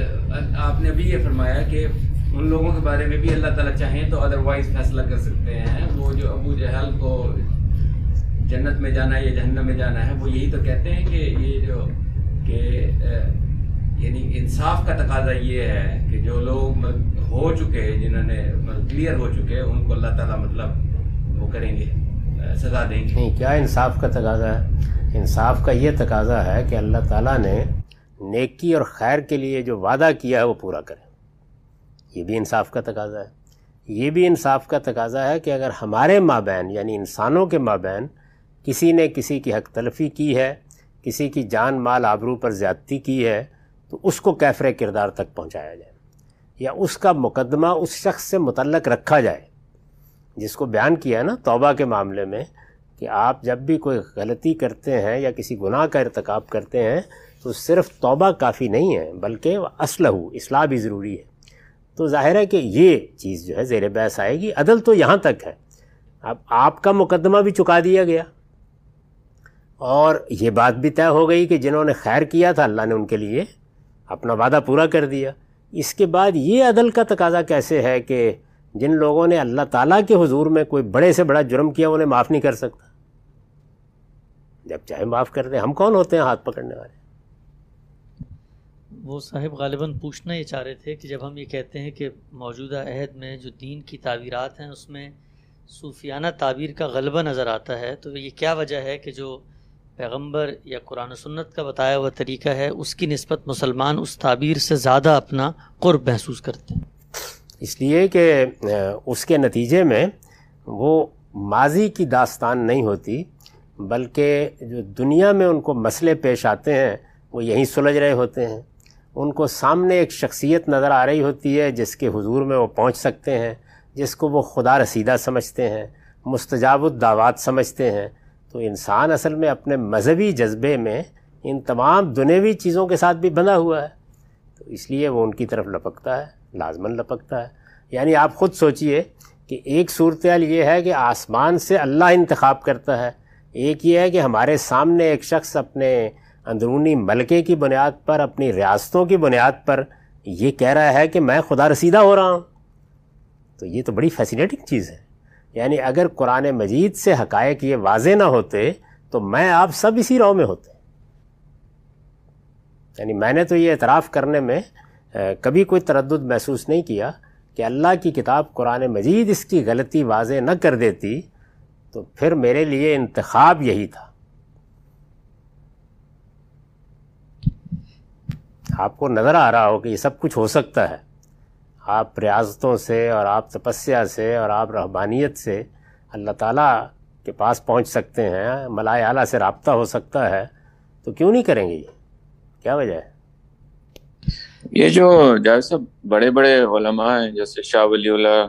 آپ نے بھی یہ فرمایا کہ ان لوگوں کے بارے میں بھی اللہ تعالیٰ چاہیں تو ادر وائز فیصلہ کر سکتے ہیں۔ وہ جو ابو جہل کو جنت میں جانا ہے یا جہنم میں جانا ہے وہ یہی تو کہتے ہیں کہ یہ جو کہ یعنی انصاف کا تقاضا یہ ہے کہ جو لوگ ہو چکے جنہوں نے کلیئر ہو چکے ان کو اللہ تعالیٰ مطلب وہ کریں گے سزا دیں گے۔ نہیں، کیا انصاف کا تقاضا ہے؟ انصاف کا یہ تقاضا ہے کہ اللہ تعالیٰ نے نیکی اور خیر کے لیے جو وعدہ کیا ہے، وہ پورا کرے۔ یہ بھی انصاف کا تقاضا ہے۔ یہ بھی انصاف کا تقاضا ہے کہ اگر ہمارے مابین یعنی انسانوں کے مابین، کسی نے کسی کی حق تلفی کی ہے کسی کی جان مال آبرو پر زیادتی کی ہے تو اس کو کیفر کردار تک پہنچایا جائے یا اس کا مقدمہ اس شخص سے متعلق رکھا جائے، جس کو بیان کیا ہے نا توبہ کے معاملے میں کہ آپ جب بھی کوئی غلطی کرتے ہیں یا کسی گناہ کا ارتکاب کرتے ہیں تو صرف توبہ کافی نہیں ہے، بلکہ اسلح اصلاح بھی ضروری ہے۔ تو ظاہر ہے کہ یہ چیز جو ہے زیر بحث آئے گی، عدل تو یہاں تک ہے۔ اب آپ کا مقدمہ بھی چکا دیا گیا۔ اور یہ بات بھی طے ہو گئی کہ جنہوں نے خیر کیا تھا، اللہ نے ان کے لیے اپنا وعدہ پورا کر دیا۔ اس کے بعد یہ عدل کا تقاضا کیسے ہے کہ جن لوگوں نے اللہ تعالیٰ کے حضور میں کوئی بڑے سے بڑا جرم کیا، انہیں معاف نہیں کر سکتا؟ جب چاہے معاف کر دیں۔ ہم کون ہوتے ہیں ہاتھ پکڑنے والے؟ وہ صاحب غالباً پوچھنا یہ چاہ رہے تھے کہ جب ہم یہ کہتے ہیں کہ موجودہ عہد میں جو دین کی تعبیرات ہیں، اس میں صوفیانہ تعبیر کا غلبہ نظر آتا ہے، تو یہ کیا وجہ ہے کہ جو پیغمبر یا قرآن و سنت کا بتایا ہوا طریقہ ہے، اس کی نسبت مسلمان اس تعبیر سے زیادہ اپنا قرب محسوس کرتے ہیں۔ اس لیے کہ اس کے نتیجے میں وہ ماضی کی داستان نہیں ہوتی، بلکہ جو دنیا میں ان کو مسئلے پیش آتے ہیں، وہ یہیں سلجھ رہے ہوتے ہیں۔ ان کو سامنے ایک شخصیت نظر آ رہی ہوتی ہے، جس کے حضور میں وہ پہنچ سکتے ہیں، جس کو وہ خدا رسیدہ سمجھتے ہیں، مستجاب الدعوات سمجھتے ہیں تو انسان اصل میں اپنے مذہبی جذبے میں ان تمام دنیوی چیزوں کے ساتھ بھی بندھا ہوا ہے۔ تو اس لیے وہ ان کی طرف لپکتا ہے لازمن لپکتا ہے۔ یعنی آپ خود سوچئے کہ ایک صورتحال یہ ہے کہ آسمان سے اللہ انتخاب کرتا ہے۔ ایک یہ ہے کہ ہمارے سامنے ایک شخص اپنے اندرونی ملکے کی بنیاد پر، اپنی ریاستوں کی بنیاد پر یہ کہہ رہا ہے کہ میں خدا رسیدہ ہو رہا ہوں۔ تو یہ تو بڑی فیسینیٹنگ چیز ہے۔ یعنی اگر قرآن مجید سے حقائق یہ واضح نہ ہوتے تو میں آپ سب اسی رو میں ہوتے۔ یعنی میں نے تو یہ اعتراف کرنے میں کبھی کوئی تردد محسوس نہیں کیا کہ اللہ کی کتاب قرآن مجید اس کی غلطی واضح نہ کر دیتی تو پھر میرے لیے انتخاب یہی تھا۔ آپ کو نظر آ رہا ہو کہ یہ سب کچھ ہو سکتا ہے۔ آپ ریاضتوں سے اور آپ تپسیا سے اور آپ رحبانیت سے اللہ تعالیٰ کے پاس پہنچ سکتے ہیں، ملائے اعلیٰ سے رابطہ ہو سکتا ہے، تو کیوں نہیں کریں گے؟ یہ کیا وجہ ہے؟ یہ جو جیسے بڑے بڑے علماء ہیں، جیسے شاہ ولی اللہ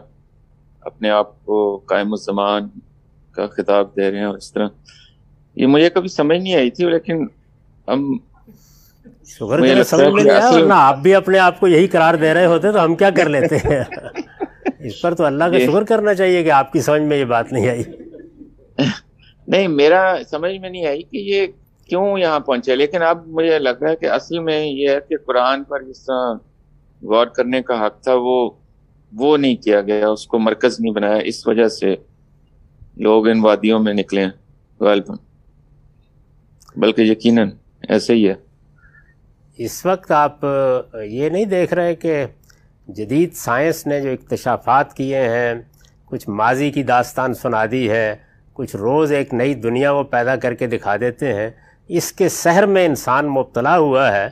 اپنے آپ کو قائم الزمان کا خطاب دے رہے ہیں اور اس طرح۔ یہ مجھے کبھی سمجھ نہیں آئی تھی، لیکن ہم سمجھ میں نہیں آپ بھی اپنے آپ کو یہی قرار دے رہے ہوتے تو ہم کیا کر لیتے؟ ہیں اس پر تو اللہ کا شکر کرنا چاہیے کہ آپ کی سمجھ میں یہ بات نہیں آئی۔ نہیں میرا سمجھ میں نہیں آئی کہ یہ کیوں یہاں پہنچے لیکن اب مجھے لگ رہا ہے کہ اصل میں یہ ہے کہ قرآن پر جس طرح غور کرنے کا حق تھا وہ وہ نہیں کیا گیا اس کو مرکز نہیں بنایا۔ اس وجہ سے لوگ ان وادیوں میں نکلے۔ غالباً بلکہ یقیناً ایسے ہی ہے۔ اس وقت آپ یہ نہیں دیکھ رہے کہ جدید سائنس نے جو اکتشافات کیے ہیں کچھ ماضی کی داستان سنا دی ہے کچھ روز ایک نئی دنیا وہ پیدا کر کے دکھا دیتے ہیں اس کے سحر میں انسان مبتلا ہوا ہے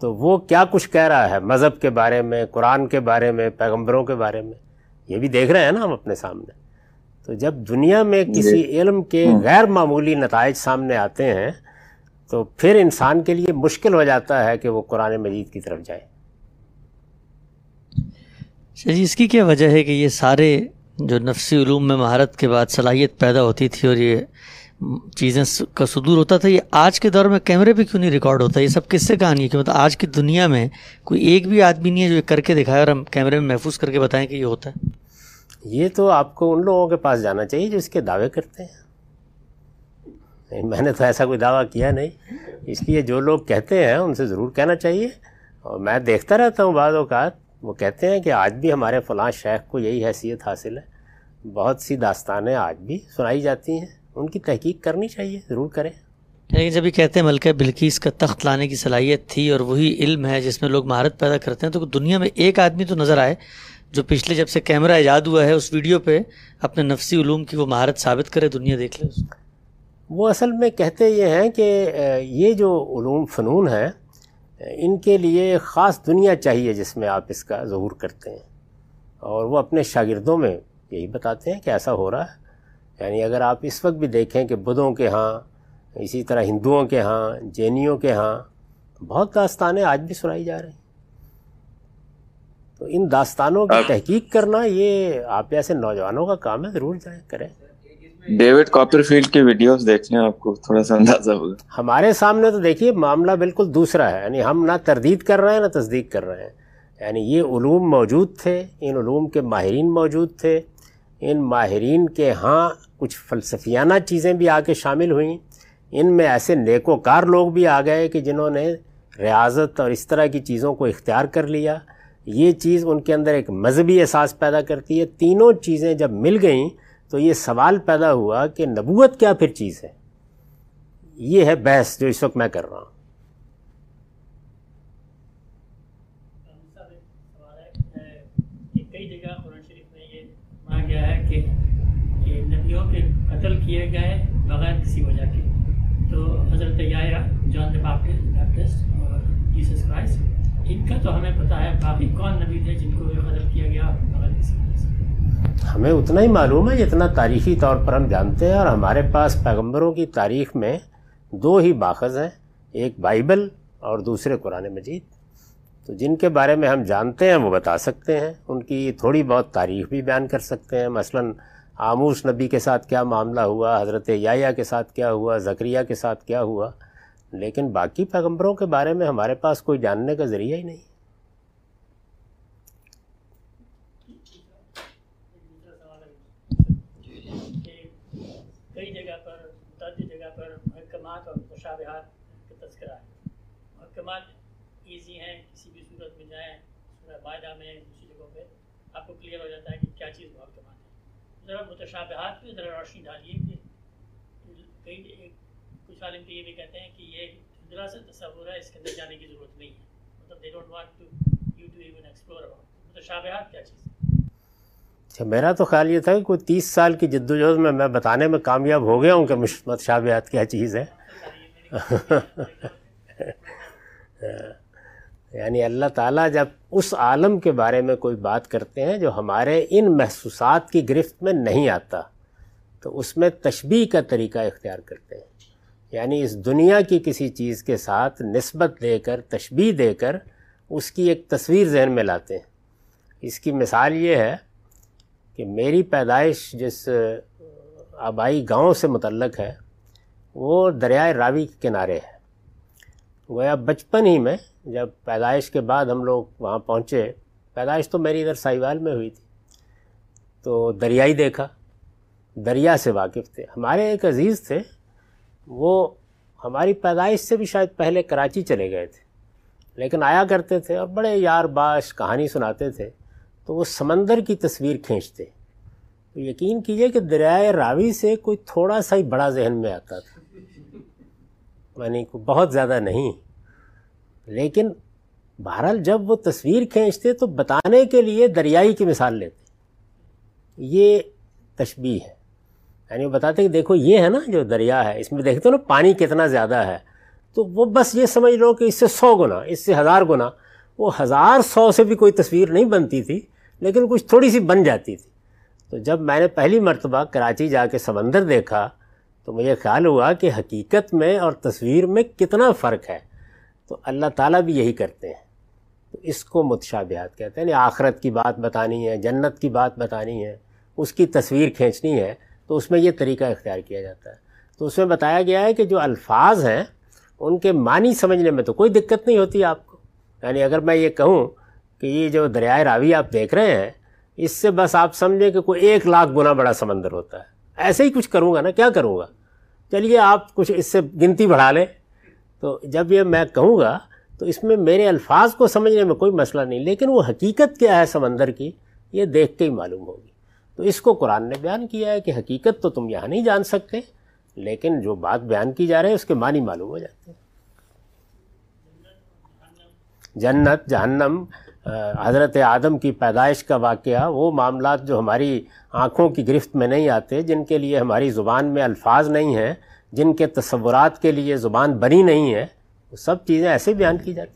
تو وہ کیا کچھ کہہ رہا ہے مذہب کے بارے میں قرآن کے بارے میں پیغمبروں کے بارے میں؟ یہ بھی دیکھ رہے ہیں نا ہم اپنے سامنے۔ تو جب دنیا میں کسی جی۔ علم کے غیر معمولی نتائج سامنے آتے ہیں تو پھر انسان کے لیے مشکل ہو جاتا ہے کہ وہ قرآن مجید کی طرف جائے۔ اچھا جی اس کی کیا وجہ ہے کہ یہ سارے جو نفسی علوم میں مہارت کے بعد صلاحیت پیدا ہوتی تھی اور یہ چیزیں کا صدور ہوتا تھا یہ آج کے دور میں کیمرے پہ کیوں نہیں ریکارڈ ہوتا؟ یہ سب کس سے کہانی ہے کہ مطلب آج کی دنیا میں کوئی ایک بھی آدمی نہیں ہے جو کر کے دکھائے اور ہم کیمرے میں محفوظ کر کے بتائیں کہ یہ ہوتا ہے؟ یہ تو آپ کو ان لوگوں کے پاس جانا چاہیے جو اس کے دعوے کرتے ہیں۔ میں نے تو ایسا کوئی دعویٰ کیا نہیں۔ اس لیے جو لوگ کہتے ہیں، ان سے ضرور کہنا چاہیے۔ اور میں دیکھتا رہتا ہوں بعض اوقات، وہ کہتے ہیں کہ آج بھی ہمارے فلاں شیخ کو یہی حیثیت حاصل ہے۔ بہت سی داستانیں آج بھی سنائی جاتی ہیں۔ ان کی تحقیق کرنی چاہیے، ضرور کریں۔ لیکن جب یہ کہتے ہیں ملکہ بلکیس کا تخت لانے کی صلاحیت تھی اور وہی علم ہے جس میں لوگ مہارت پیدا کرتے ہیں، تو دنیا میں ایک آدمی تو نظر آئے جو پچھلے جب سے کیمرہ ایجاد ہوا ہے، اس ویڈیو پہ اپنے نفسی علوم کی وہ مہارت ثابت کرے، دنیا دیکھ لے اس کو۔ وہ اصل میں کہتے یہ ہیں کہ یہ جو علوم فنون ہیں ان کے لیے خاص دنیا چاہیے جس میں آپ اس کا ظہور کرتے ہیں۔ اور وہ اپنے شاگردوں میں یہی بتاتے ہیں کہ ایسا ہو رہا ہے۔ یعنی اگر آپ اس وقت بھی دیکھیں کہ بدھوں کے ہاں اسی طرح ہندوؤں کے ہاں جینیوں کے ہاں بہت داستانیں آج بھی سنائی جا رہی ہیں۔ تو ان داستانوں کی تحقیق کرنا یہ آپ ایسے نوجوانوں کا کام ہے ضرور جائیں کریں۔ ڈیوڈ کاپر فیلڈ کی ویڈیوز دیکھیں آپ کو، تھوڑا سا اندازہ ہوگا۔ ہمارے سامنے تو دیکھیے، معاملہ بالکل دوسرا ہے۔ یعنی ہم نہ تردید کر رہے ہیں، نہ تصدیق کر رہے ہیں۔ یعنی یہ علوم موجود تھے، ان علوم کے ماہرین موجود تھے۔ ان ماہرین کے ہاں کچھ فلسفیانہ چیزیں بھی آ کے شامل ہوئیں۔ ان میں ایسے نیک و کار لوگ بھی آ گئے کہ جنہوں نے ریاضت اور اس طرح کی چیزوں کو اختیار کر لیا۔ یہ چیز ان کے اندر ایک مذہبی احساس پیدا کرتی ہے۔ تینوں چیزیں جب مل گئیں تو یہ سوال پیدا ہوا کہ نبوت کیا پھر چیز ہے؟ یہ ہے بحث جو اس وقت میں کر رہا ہوں۔ کئی جگہ قرآن شریف میں یہ مانا گیا ہے کہ نبیوں کے قتل کیے گئے بغیر کسی وجہ کے۔ تو حضرت یا جان بیپٹسٹ اور جیسس کرائسٹ ان کا تو ہمیں پتا ہے باقی کون نبی تھے جن کو قتل کیا گیا بغیر کسی وجہ سے۔ ہمیں اتنا ہی معلوم ہے جتنا تاریخی طور پر ہم جانتے ہیں اور ہمارے پاس پیغمبروں کی تاریخ میں دو ہی باخذ ہیں، ایک بائبل اور دوسرے قرآن مجید۔ تو جن کے بارے میں ہم جانتے ہیں، وہ بتا سکتے ہیں۔ ان کی تھوڑی بہت تاریخ بھی بیان کر سکتے ہیں۔ مثلاً آموش نبی کے ساتھ کیا معاملہ ہوا، حضرت یا کے ساتھ کیا ہوا ذکریہ کے ساتھ کیا ہوا۔ لیکن باقی پیغمبروں کے بارے میں ہمارے پاس کوئی جاننے کا ذریعہ ہی نہیں کئی جگہ پر جگہ پر محکمات اور مشابہات کا تذکرہ ہے محکمات ایزی ہیں کسی بھی صورت میں جائیں معاہدہ میں دوسری جگہوں پہ آپ کو کلیئر ہو جاتا ہے کہ کیا چیز محکمات ہے ذرا متشابہات پہ ذرا روشنی ڈالیے کہ کئی کچھ عالم تو یہ بھی کہتے ہیں کہ یہ ذرا سا تصور ہے اس کے اندر جانے کی ضرورت نہیں ہے۔ مطلب they don't want to you to even explore about متشابہات کیا چیز اچھا میرا تو خیال یہ تھا کہ کوئی تیس سال کی جد و جہد میں میں بتانے میں کامیاب ہو گیا ہوں کہ متشابہات کیا چیز ہے۔ یعنی اللہ تعالیٰ جب اس عالم کے بارے میں کوئی بات کرتے ہیں جو ہمارے ان محسوسات کی گرفت میں نہیں آتا، تو اس میں تشبیح کا طریقہ اختیار کرتے ہیں۔ یعنی اس دنیا کی کسی چیز کے ساتھ نسبت دے کر تشبیح دے کر اس کی ایک تصویر ذہن میں لاتے ہیں۔ اس کی مثال یہ ہے کہ میری پیدائش جس، آبائی گاؤں سے متعلق ہے، وہ دریائے راوی کے کنارے ہے۔ گویا بچپن ہی میں جب پیدائش کے بعد ہم لوگ وہاں پہنچے، پیدائش تو میری ادھر سائیوال میں ہوئی تھی۔ تو دریائی دیکھا، دریا سے واقف تھے۔ ہمارے ایک عزیز تھے، وہ ہماری پیدائش سے بھی شاید پہلے کراچی چلے گئے تھے۔ لیکن آیا کرتے تھے اور بڑے یار باش کہانی سناتے تھے۔ تو وہ سمندر کی تصویر کھینچتے۔ تو یقین کیجیے کہ دریائے راوی سے کوئی تھوڑا سا ہی بڑا ذہن میں آتا تھا۔ یعنی بہت زیادہ نہیں۔ لیکن بہرحال جب وہ تصویر کھینچتے تو بتانے کے لیے دریائی کی مثال لیتے۔ یہ تشبیح ہے۔ یعنی وہ بتاتے کہ دیکھو یہ ہے نا جو دریا ہے، اس میں دیکھتے ہو نا پانی کتنا زیادہ ہے۔ تو وہ بس یہ سمجھ لو کہ اس سے سو گنا، اس سے ہزار گنا۔ وہ ہزار سو سے بھی کوئی تصویر نہیں بنتی تھی، لیکن کچھ تھوڑی سی بن جاتی تھی۔ تو جب میں نے پہلی مرتبہ کراچی جا کے سمندر دیکھا تو مجھے خیال ہوا کہ حقیقت میں اور تصویر میں کتنا فرق ہے۔ تو اللہ تعالیٰ بھی یہی کرتے ہیں۔ تو اس کو متشابہات کہتے ہیں۔ یعنی آخرت کی بات بتانی ہے، جنت کی بات بتانی ہے، اس کی تصویر کھینچنی ہے، تو اس میں یہ طریقہ اختیار کیا جاتا ہے۔ تو اس میں بتایا گیا ہے کہ جو الفاظ ہیں، ان کے معنی سمجھنے میں تو کوئی دقت نہیں ہوتی آپ کو۔ یعنی اگر میں یہ کہوں کہ یہ جو دریائے راوی آپ دیکھ رہے ہیں، اس سے بس آپ سمجھیں کہ کوئی ایک لاکھ گنا بڑا سمندر ہوتا ہے۔ ایسے ہی کچھ کروں گا نا، کیا کروں گا؟ چلیے، آپ کچھ اس سے گنتی بڑھا لیں۔ تو جب یہ میں کہوں گا، تو اس میں میرے الفاظ کو سمجھنے میں کوئی مسئلہ نہیں، لیکن وہ حقیقت کیا ہے سمندر کی، یہ دیکھ کے ہی معلوم ہوگی۔ تو اس کو قرآن نے بیان کیا ہے کہ حقیقت تو تم یہاں نہیں جان سکتے، لیکن جو بات بیان کی جا رہی ہے، اس کے معنی معلوم ہو جاتے ہیں۔ جنت، جہنم حضرت آدم کی پیدائش کا واقعہ، وہ معاملات جو ہماری آنکھوں کی گرفت میں نہیں آتے، جن کے لیے ہماری زبان میں الفاظ نہیں ہیں، جن کے تصورات کے لیے زبان بنی نہیں ہے، وہ سب چیزیں ایسے بیان کی جاتی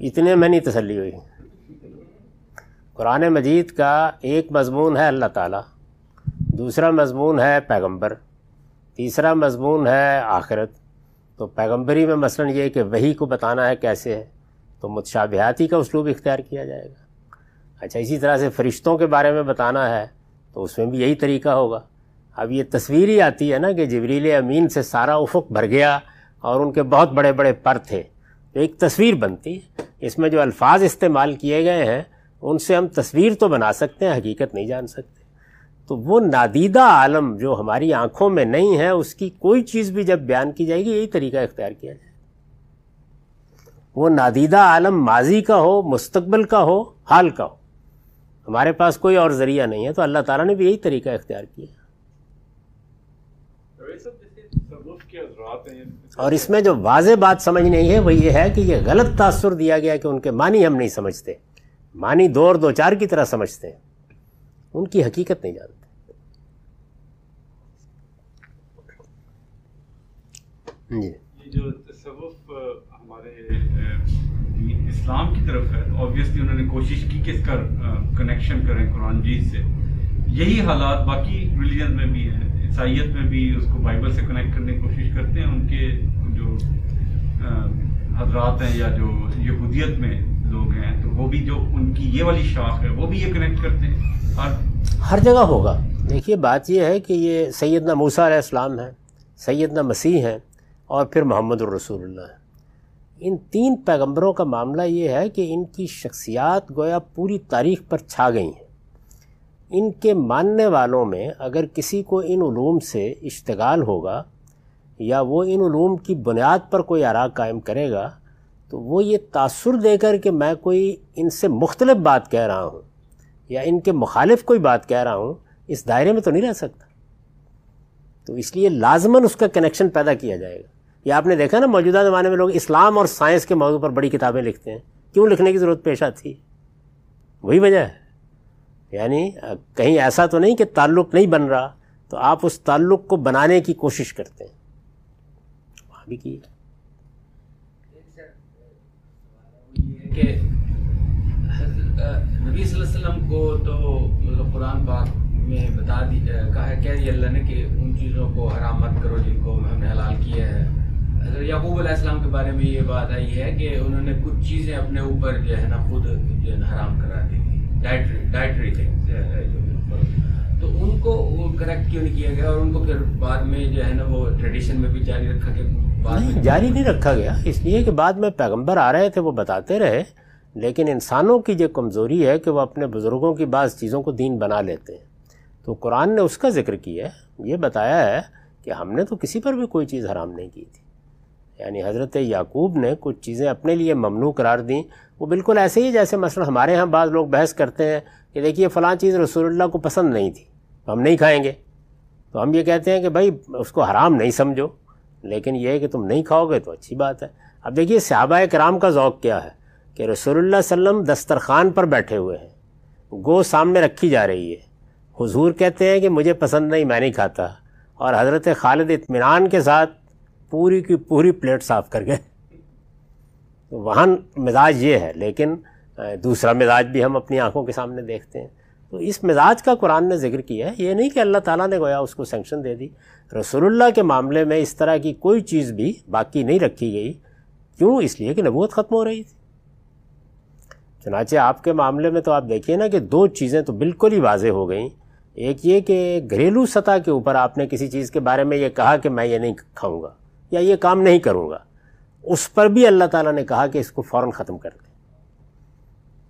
اتنے میں نہیں تسلی ہوئی۔ قرآن مجید کا ایک مضمون ہے اللہ تعالیٰ، دوسرا مضمون ہے پیغمبر، تیسرا مضمون ہے آخرت۔ تو پیغمبری میں مثلا یہ کہ وہی کو بتانا ہے کیسے ہے۔ تو متشابہاتی کا اسلوب اختیار کیا جائے گا۔ اچھا اسی طرح سے فرشتوں کے بارے میں بتانا ہے تو اس میں بھی یہی طریقہ ہوگا۔ اب یہ تصویر ہی آتی ہے نا کہ جبریل امین سے سارا افق بھر گیا اور ان کے بہت بڑے بڑے پر تھے۔ تو ایک تصویر بنتی ہے۔ اس میں جو الفاظ استعمال کیے گئے ہیں، ان سے ہم تصویر تو بنا سکتے ہیں، حقیقت نہیں جان سکتے۔ تو وہ نادیدہ عالم جو ہماری آنکھوں میں نہیں ہے، اس کی کوئی چیز بھی جب بیان کی جائے گی، یہی طریقہ اختیار کیا جائے وہ نادیدہ عالم ماضی کا ہو، مستقبل کا ہو، حال کا ہو۔ ہمارے پاس کوئی اور ذریعہ نہیں ہے، تو اللہ تعالیٰ نے بھی یہی طریقہ اختیار کیا۔ اور اس میں جو واضح بات سمجھ نہیں ہے، وہ یہ ہے کہ یہ غلط تاثر دیا گیا کہ ان کے معنی ہم نہیں سمجھتے۔ معنی دو اور دو چار کی طرح سمجھتے ہیں۔ ان کی حقیقت نہیں جانتے۔ جی۔ جو اسلام کی طرف ہے آبویسلی انہوں نے کوشش کی کہ اس کا کنیکشن کریں قرآن جیت سے۔ یہی حالات باقی ریلیجن میں بھی ہیں، عیسائیت میں بھی اس کو بائبل سے کنیکٹ کرنے کی کوشش کرتے ہیں۔ ان کے جو حضرات ہیں یا جو یہودیت میں لوگ ہیں، تو وہ بھی جو ان کی یہ والی شاخ ہے، وہ بھی یہ کنیکٹ کرتے ہیں۔ ہر جگہ ہوگا۔ دیکھیے، بات یہ ہے کہ یہ سیدنا موسیٰ علیہ السلام ہے سیدنا مسیح ہیں اور پھر محمد الرسول اللہ ہے ان تین پیغمبروں کا معاملہ یہ ہے کہ ان کی شخصیات گویا پوری تاریخ پر چھا گئی ہیں۔ ان کے ماننے والوں میں اگر کسی کو ان علوم سے اشتغال ہوگا یا وہ ان علوم کی بنیاد پر کوئی آراغ قائم کرے گا، تو وہ یہ تاثر دے کر کہ میں کوئی ان سے مختلف بات کہہ رہا ہوں یا ان کے مخالف کوئی بات کہہ رہا ہوں، اس دائرے میں تو نہیں رہ سکتا۔ تو اس لیے لازماً اس کا کنیکشن پیدا کیا جائے گا۔ یا آپ نے دیکھا نا موجودہ زمانے میں لوگ اسلام اور سائنس کے موضوع پر بڑی کتابیں لکھتے ہیں۔ کیوں لکھنے کی ضرورت پیش آتی؟ وہی وجہ ہے۔ یعنی کہیں ایسا تو نہیں کہ تعلق نہیں بن رہا، تو آپ اس تعلق کو بنانے کی کوشش کرتے ہیں۔ وہاں بھی کی نبی صلی اللہ علیہ وسلم کو تو مطلب قرآن پاک میں بتا دی کہا ہے کہہ دیا اللہ نے کہ ان چیزوں کو حرام مت کرو جن کو ہم نے حلال کیا ہے۔ حضرت یعقوب علیہ السلام کے بارے میں یہ بات آئی ہے کہ انہوں نے کچھ چیزیں اپنے اوپر جو ہے نا خود جو ہے نا حرام کرا دی تھی۔ ڈائٹری ڈائٹری تو ان کو وہ کریکٹ کیوں نہیں کیا گیا اور ان کو پھر بعد میں جو ہے نا وہ ٹریڈیشن میں بھی جاری رکھا گیا نہیں جاری نہیں رکھا گیا۔ اس لیے کہ بعد میں پیغمبر آ رہے تھے وہ بتاتے رہے لیکن انسانوں کی جو کمزوری ہے کہ وہ اپنے بزرگوں کی بعض چیزوں کو دین بنا لیتے ہیں۔ تو قرآن نے اس کا ذکر کیا ہے یہ بتایا ہے کہ ہم نے تو کسی پر بھی کوئی چیز حرام نہیں کی تھی۔ یعنی حضرت یعقوب نے کچھ چیزیں اپنے لیے ممنوع قرار دیں۔ وہ بالکل ایسے ہی جیسے مثلا ہمارے ہاں بعض لوگ بحث کرتے ہیں کہ دیکھیے فلاں چیز رسول اللہ کو پسند نہیں تھی، تو ہم نہیں کھائیں گے۔ تو ہم یہ کہتے ہیں کہ بھائی اس کو حرام نہیں سمجھو، لیکن یہ ہے کہ تم نہیں کھاؤ گے تو اچھی بات ہے۔ اب دیکھیے صحابہ کرام کا ذوق کیا ہے کہ رسول اللہ علیہ وسلم دسترخوان پر بیٹھے ہوئے ہیں، گو سامنے رکھی جا رہی ہے۔ حضور کہتے ہیں کہ مجھے پسند نہیں، میں نہیں کھاتا۔ اور حضرت خالد اطمینان کے ساتھ پوری کی پوری پلیٹ صاف کر گئے۔ وہاں مزاج یہ ہے، لیکن دوسرا مزاج بھی ہم اپنی آنکھوں کے سامنے دیکھتے ہیں۔ تو اس مزاج کا قرآن نے ذکر کیا ہے، یہ نہیں کہ اللہ تعالیٰ نے گویا اس کو سینکشن دے دی۔ رسول اللہ کے معاملے میں اس طرح کی کوئی چیز بھی باقی نہیں رکھی گئی۔ کیوں؟ اس لیے کہ نبوت ختم ہو رہی تھی۔ چنانچہ آپ کے معاملے میں تو آپ دیکھیے نا کہ دو چیزیں تو بالکل ہی واضح ہو گئیں۔ ایک یہ کہ گھریلو سطح کے اوپر آپ نے کسی چیز کے بارے میں یہ کہا کہ میں یہ نہیں کھاؤں گا۔ یا یہ کام نہیں کروں گا۔ اس پر بھی اللہ تعالیٰ نے کہا کہ اس کو فوراً ختم کر دیں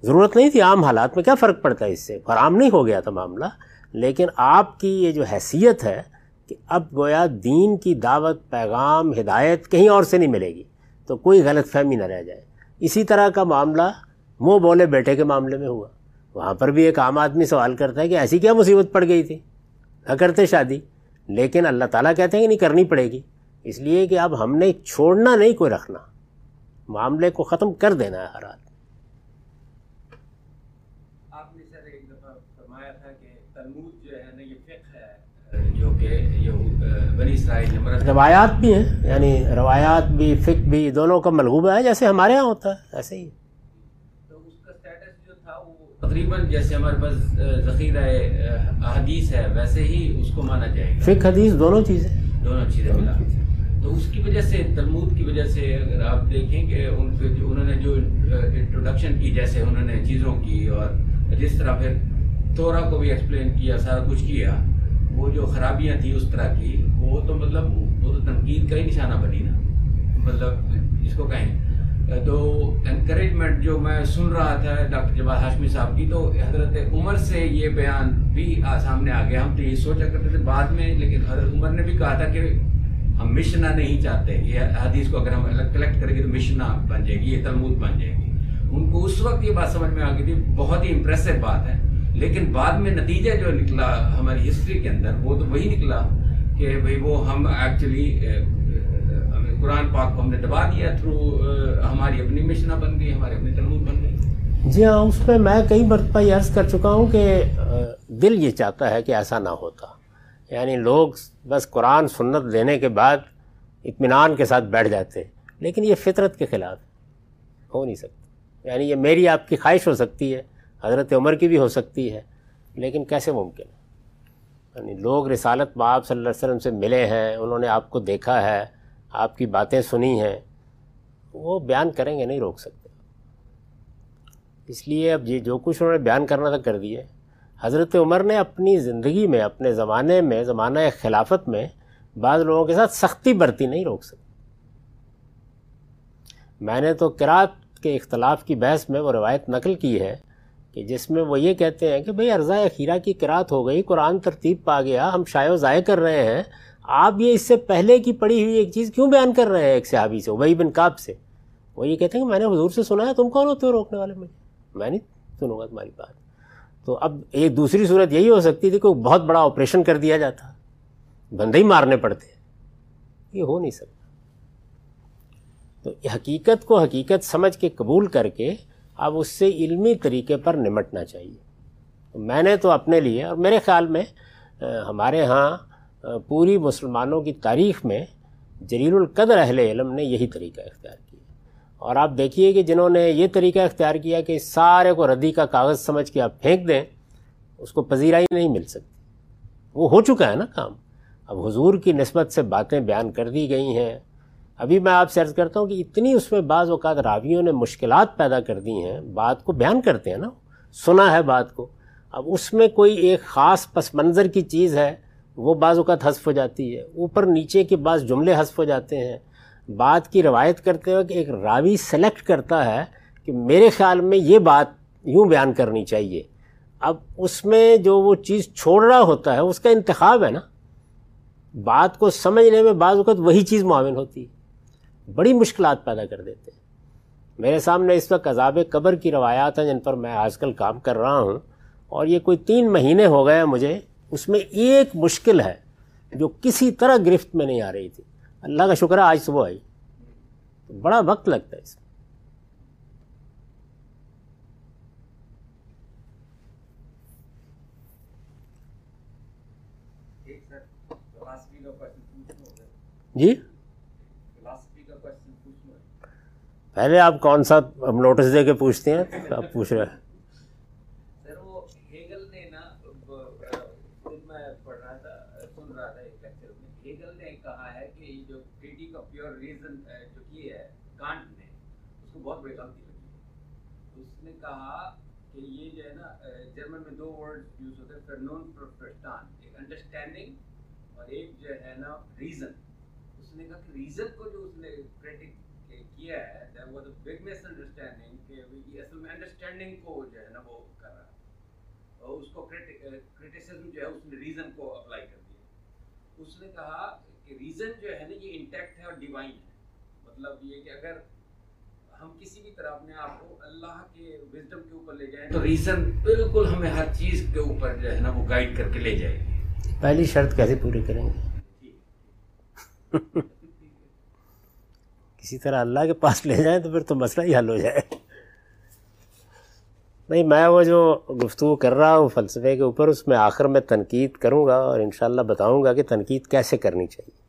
ضرورت نہیں تھی، عام حالات میں کیا فرق پڑتا ہے اس سے؟ فراہم نہیں ہو گیا تھا معاملہ، لیکن آپ کی یہ جو حیثیت ہے کہ اب گویا دین کی دعوت، پیغام، ہدایت کہیں اور سے نہیں ملے گی، تو کوئی غلط فہمی نہ رہ جائے۔ اسی طرح کا معاملہ منہ بولے بیٹے کے معاملے میں ہوا۔ وہاں پر بھی ایک عام آدمی سوال کرتا ہے کہ ایسی کیا مصیبت پڑ گئی تھی؟ نہ کرتے شادی، لیکن اللہ تعالیٰ کہتے ہیں کہ نہیں، کرنی پڑے گی۔ اس لیے کہ اب ہم نے چھوڑنا نہیں کوئی رکھنا۔ معاملے کو ختم کر دینا ہے ہر آدمی۔ آپ نے سر ایک دفعہ فرمایا تھا کہ تلمود جو ہے نا یہ فقہ ہے جو کہ یہ بنی اسرائیل نے مرتب روایات بھی ہیں یعنی روایات بھی فک بھی دونوں کا ملغوبہ ہے جیسے ہمارے ہاں ہوتا ہے ایسے ہی۔ تو اس کا سٹیٹس جو تھا وہ تقریباً جیسے ہمارے پاس ذخیرہ احادیث ہے ویسے ہی اس کو مانا جائے گا۔ فک حدیث دونوں چیزیں۔ دونوں چیزیں ملا۔ تو اس کی وجہ سے، تلمود کی وجہ سے اگر آپ دیکھیں کہ ان پہ جو انہوں نے جو انٹروڈکشن کی، جیسے انہوں نے چیزوں کی اور جس طرح پھر تورا کو بھی ایکسپلین کیا، سارا کچھ کیا، وہ جو خرابیاں تھیں اس طرح کی، وہ تو مطلب وہ تو تنقید کا ہی نشانہ بنی نا۔ مطلب اس کو کہیں۔ تو انکریجمنٹ جو میں سن رہا تھا ڈاکٹر جواد ہاشمی صاحب کی، تو حضرت عمر سے یہ بیان بھی سامنے آ گیا۔ ہم تو یہ سوچا کرتے تھے بعد میں، لیکن حضرت عمر نے بھی کہا تھا کہ ہم مشنا نہیں چاہتے، یہ حدیث کو اگر ہم کلیکٹ کریں گے تو مشنا بن جائے گی، یہ تلمود بن جائے گی۔ ان کو اس وقت یہ بات سمجھ میں آ گئی تھی، بہت ہی امپریسو بات ہے۔ لیکن بعد میں نتیجہ جو نکلا ہماری ہسٹری کے اندر، وہ تو وہی نکلا کہ بھئی وہ ہم ایکچولی قرآن پاک کو ہم نے دبا دیا تھرو ہماری اپنی مشنا بن گئی ہماری اپنی تلمود بن گئی۔ جی ہاں اس میں میں کئی مرتبہ یہ عرض کر چکا ہوں کہ دل یہ چاہتا ہے کہ ایسا نہ ہوتا۔ یعنی لوگ بس قرآن سنت لینے کے بعد اطمینان کے ساتھ بیٹھ جاتے لیکن یہ فطرت کے خلاف ہو نہیں سکتا۔ یعنی یہ میری آپ کی خواہش ہو سکتی ہے، حضرت عمر کی بھی ہو سکتی ہے، لیکن کیسے ممکن ہے؟ یعنی لوگ رسالت باپ صلی اللہ علیہ وسلم سے ملے ہیں، انہوں نے آپ کو دیکھا ہے، آپ کی باتیں سنی ہیں، وہ بیان کریں گے، نہیں روک سکتے۔ اس لیے اب یہ جو کچھ انہوں نے بیان کرنا تھا، کر دیے۔ حضرت عمر نے اپنی زندگی میں، اپنے زمانے میں، زمانہ خلافت میں بعض لوگوں کے ساتھ سختی برتی نہیں روک سکتی میں نے تو کراط کے اختلاف کی بحث میں وہ روایت نقل کی ہے کہ جس میں وہ یہ کہتے ہیں کہ بھئی ارضا خیرہ کی کراط ہو گئی، قرآن ترتیب پا گیا، ہم شائع و ضائع کر رہے ہیں۔ آپ یہ اس سے پہلے کی پڑھی ہوئی ایک چیز کیوں بیان کر رہے ہیں ایک صحابی سے وہی بن کاب سے؟ وہ یہ کہتے ہیں کہ میں نے حضور سے سنا ہے، تم کون ہوتے ہو روکنے والے مجھے؟ میں نہیں سنوں گا تمہاری بات۔ تو اب ایک دوسری صورت یہی ہو سکتی تھی کہ بہت بڑا آپریشن کر دیا جاتا۔ بندے ہی مارنے پڑتے۔ یہ ہو نہیں سکتا۔ تو حقیقت کو حقیقت سمجھ کے قبول کر کے اب اس سے علمی طریقے پر نمٹنا چاہیے۔ میں نے تو اپنے لیے اور میرے خیال میں ہمارے ہاں پوری مسلمانوں کی تاریخ میں جلیل القدر اہل علم نے یہی طریقہ اختیار کیا۔ اور آپ دیکھیے کہ جنہوں نے یہ طریقہ اختیار کیا کہ سارے کو ردی کا کاغذ سمجھ کے آپ پھینک دیں، اس کو پذیرائی نہیں مل سکتی۔ وہ ہو چکا ہے نا کام۔ اب حضور کی نسبت سے باتیں بیان کر دی گئی ہیں۔ ابھی میں آپ سے عرض کرتا ہوں کہ اتنی اس میں بعض اوقات راویوں نے مشکلات پیدا کر دی ہیں، بات کو بیان کرتے ہیں نا۔ سنا ہے بات کو۔ اب اس میں کوئی ایک خاص پس منظر کی چیز ہے، وہ بعض اوقات حذف ہو جاتی ہے۔ اوپر نیچے کے بعض جملے حذف ہو جاتے ہیں۔ بات کی روایت کرتے ہوئے کہ ایک راوی سلیکٹ کرتا ہے کہ میرے خیال میں یہ بات یوں بیان کرنی چاہیے۔ اب اس میں جو وہ چیز چھوڑ رہا ہوتا ہے، اس کا انتخاب ہے نا۔ بات کو سمجھنے میں بعض اوقات وہی چیز معاون ہوتی ہے۔ بڑی مشکلات پیدا کر دیتے ہیں۔ میرے سامنے اس وقت عذاب قبر کی روایات ہیں جن پر میں آج کل کام کر رہا ہوں۔ اور یہ کوئی تین مہینے ہو گئے ہیں مجھے۔ اس میں ایک مشکل ہے جو کسی طرح گرفت میں نہیں آ رہی تھی۔ اللہ کا شکر ہے آج صبح آئی۔ بڑا وقت لگتا ہے اس میں۔ جی؟ پہلے آپ کون سا نوٹس دے کے پوچھتے ہیں آپ پوچھ رہے ہیں۔ بہت بڑی غلطی اس نے کہا کہ یہ جو ہے نا جرمن میں دو ورڈ یوز ہوتے ہیں فرنون پروفیسٹان ایک انڈرسٹینڈنگ اور ایک جو ہے نا ریزن اس نے کہا کہ ریزن کو جو اس نے کریٹک کیا ہے that was a big misunderstanding کہ یہ اصل میں انڈرسٹینڈنگ کو جو ہے نا وہ کر رہا ہے۔ اور اس کو کرٹیسزم جو ہے، اس نے ریزن کو اپلائی کر دیا۔ اس نے کہا کہ ریزن جو ہے نا، یہ انٹیکٹ ہے اور ڈیوائن ہے۔ مطلب یہ کہ اگر ہم کسی بھی طرح اپنے آپ کو اللہ کے وزڈم کے اوپر لے جائیں تو ریزن بالکل ہمیں ہر چیز کے اوپر جو ہے نا وہ گائیڈ کر کے لے جائے۔ گی پہلی شرط کیسے پوری کریں گے؟ کسی طرح اللہ کے پاس لے جائیں تو پھر تو مسئلہ ہی حل ہو جائے۔ نہیں میں وہ جو گفتگو کر رہا ہوں فلسفے کے اوپر اس میں آخر میں تنقید کروں گا اور انشاءاللہ بتاؤں گا کہ تنقید کیسے کرنی چاہیے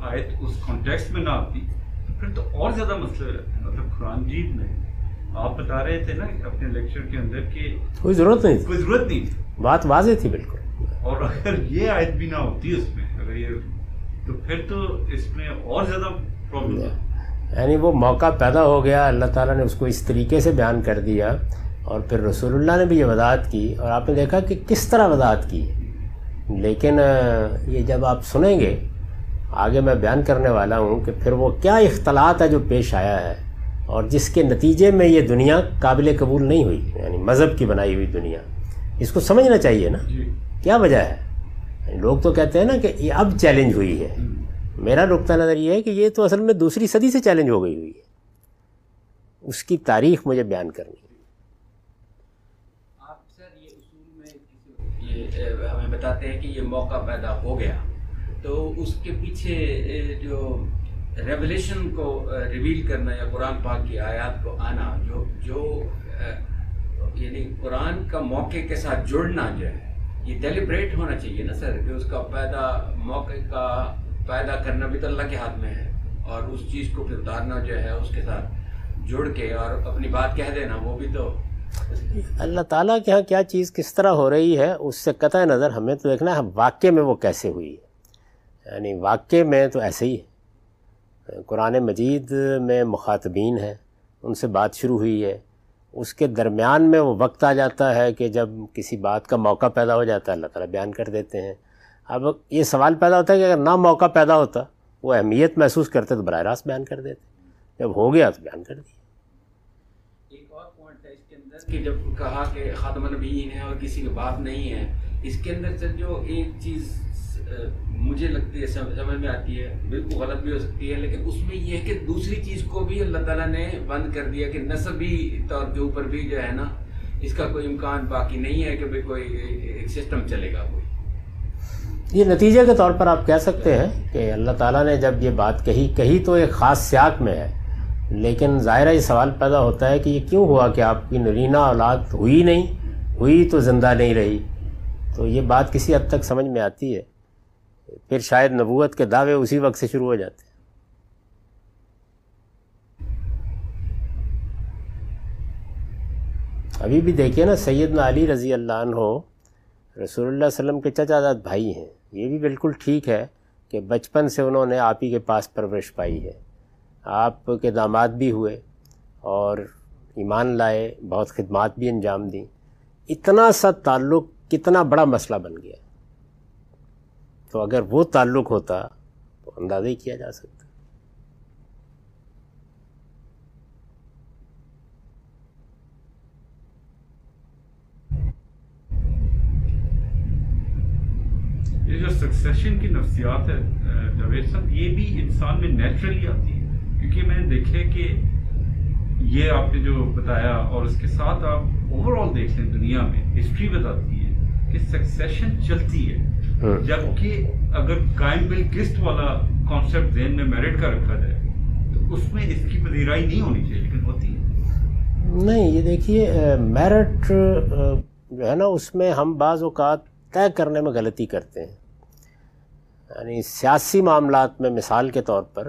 آیت اس کانٹیکس میں نہ آتی پھر تو اور زیادہ مسئلہ مطلب قرآن جیت میں آپ بتا رہے تھے نا اپنے لیکچر کے اندر کہ کوئی ضرورت نہیں کوئی ضرورت نہیں تھی۔ بات واضح تھی بالکل۔ اور اگر یہ آیت بھی نہ ہوتی اس میں اگر یہ تو پھر تو اس میں اور زیادہ پرابلم یعنی وہ موقع پیدا ہو گیا اللہ تعالیٰ نے اس کو اس طریقے سے بیان کر دیا اور پھر رسول اللہ نے بھی یہ وضاحت کی اور آپ نے دیکھا کہ کس طرح وضاحت کی۔ لیکن یہ جب آپ سنیں گے آگے میں بیان کرنے والا ہوں کہ پھر وہ کیا اختلاط ہے جو پیش آیا ہے اور جس کے نتیجے میں یہ دنیا قابل قبول نہیں ہوئی یعنی مذہب کی بنائی ہوئی دنیا۔ اس کو سمجھنا چاہیے نا۔ جی۔ کیا وجہ ہے؟ یعنی لوگ تو کہتے ہیں نا کہ یہ اب چیلنج ہوئی ہے۔ میرا نقطہ نظر یہ ہے کہ یہ تو اصل میں دوسری صدی سے چیلنج ہو گئی ہوئی ہے۔ اس کی تاریخ مجھے بیان کرنی ہے۔ آپ سر یہ اصول میں یہ ہمیں بتاتے ہیں کہ یہ موقع پیدا ہو گیا۔ تو اس کے پیچھے جو ریولیشن کو ریویل کرنا یا قرآن پاک کی آیات کو آنا، جو جو یعنی قرآن کا موقع کے ساتھ جڑنا جو ہے، یہ ڈیلیبریٹ ہونا چاہیے نا سر، کہ اس کا پیدا موقع کا پیدا کرنا بھی تو اللہ کے ہاتھ میں ہے، اور اس چیز کو پھر اتارنا جو ہے، اس کے ساتھ جڑ کے اور اپنی بات کہہ دینا، وہ بھی تو اللہ تعالیٰ کے ہاں کیا چیز کس طرح ہو رہی ہے، اس سے قطع نظر ہمیں تو دیکھنا ہے واقع میں وہ کیسے ہوئی ہے۔ یعنی واقع میں تو ایسے ہی ہے قرآن مجید میں مخاطبین ہیں، ان سے بات شروع ہوئی ہے۔ اس کے درمیان میں وہ وقت آ جاتا ہے کہ جب کسی بات کا موقع پیدا ہو جاتا ہے، اللہ تعالیٰ بیان کر دیتے ہیں۔ اب یہ سوال پیدا ہوتا ہے کہ اگر نہ موقع پیدا ہوتا، وہ اہمیت محسوس کرتے تو براہ راست بیان کر دیتے۔ جب ہو گیا تو بیان کر دیا۔ ایک اور پوائنٹ ہے اس کے اندر کہ جب کہا کہ خاتم النبیین ہے اور کسی کی بات نہیں ہے، اس کے اندر سے جو ایک چیز مجھے لگتی ہے سمجھ میں آتی ہے، بالکل غلط بھی ہو سکتی ہے، لیکن اس میں یہ ہے کہ دوسری چیز کو بھی اللہ تعالیٰ نے بند کر دیا کہ نصبی طور کے اوپر بھی جو ہے نا، اس کا کوئی امکان باقی نہیں ہے کہ بھائی کوئی ایک سسٹم چلے گا کوئی۔ یہ نتیجے کے طور پر آپ کہہ سکتے ہیں کہ اللہ تعالیٰ نے جب یہ بات کہی کہی تو ایک خاص سیاق میں ہے، لیکن ظاہرہ یہ سوال پیدا ہوتا ہے کہ یہ کیوں ہوا کہ آپ کی نرینہ اولاد ہوئی نہیں، ہوئی تو زندہ نہیں رہی۔ تو یہ بات کسی حد تک سمجھ میں آتی ہے۔ پھر شاید نبوت کے دعوے اسی وقت سے شروع ہو جاتے ہیں۔ ابھی بھی دیکھیے نا، سیدنا علی رضی اللہ عنہ رسول اللہ علیہ وسلم کے چچا داد بھائی ہیں۔ یہ بھی بالکل ٹھیک ہے کہ بچپن سے انہوں نے آپ ہی کے پاس پرورش پائی ہے۔ آپ کے داماد بھی ہوئے اور ایمان لائے، بہت خدمات بھی انجام دیں۔ اتنا سا تعلق، کتنا بڑا مسئلہ بن گیا۔ تو اگر وہ تعلق ہوتا تو اندازہ ہی کیا جا سکتا۔ یہ جو سکسیشن کی نفسیات ہے جاوید صاحب، یہ بھی انسان میں نیچرلی آتی ہے۔ کیونکہ میں نے دیکھے کہ یہ آپ نے جو بتایا اور اس کے ساتھ آپ اوور آل دیکھ لیں دنیا میں ہسٹری بتاتی ہے کہ سکسیشن چلتی ہے۔ جبکہ اگر قائم بل قسط والا کانسیپٹ ذہن میں میرٹ کا رکھا جائے تو اس میں اس کی پذیرائی نہیں ہونی چاہیے لیکن ہوتی ہے۔ نہیں یہ دیکھیے میرٹ جو ہے نا اس میں ہم بعض اوقات طے کرنے میں غلطی کرتے ہیں۔ یعنی سیاسی معاملات میں مثال کے طور پر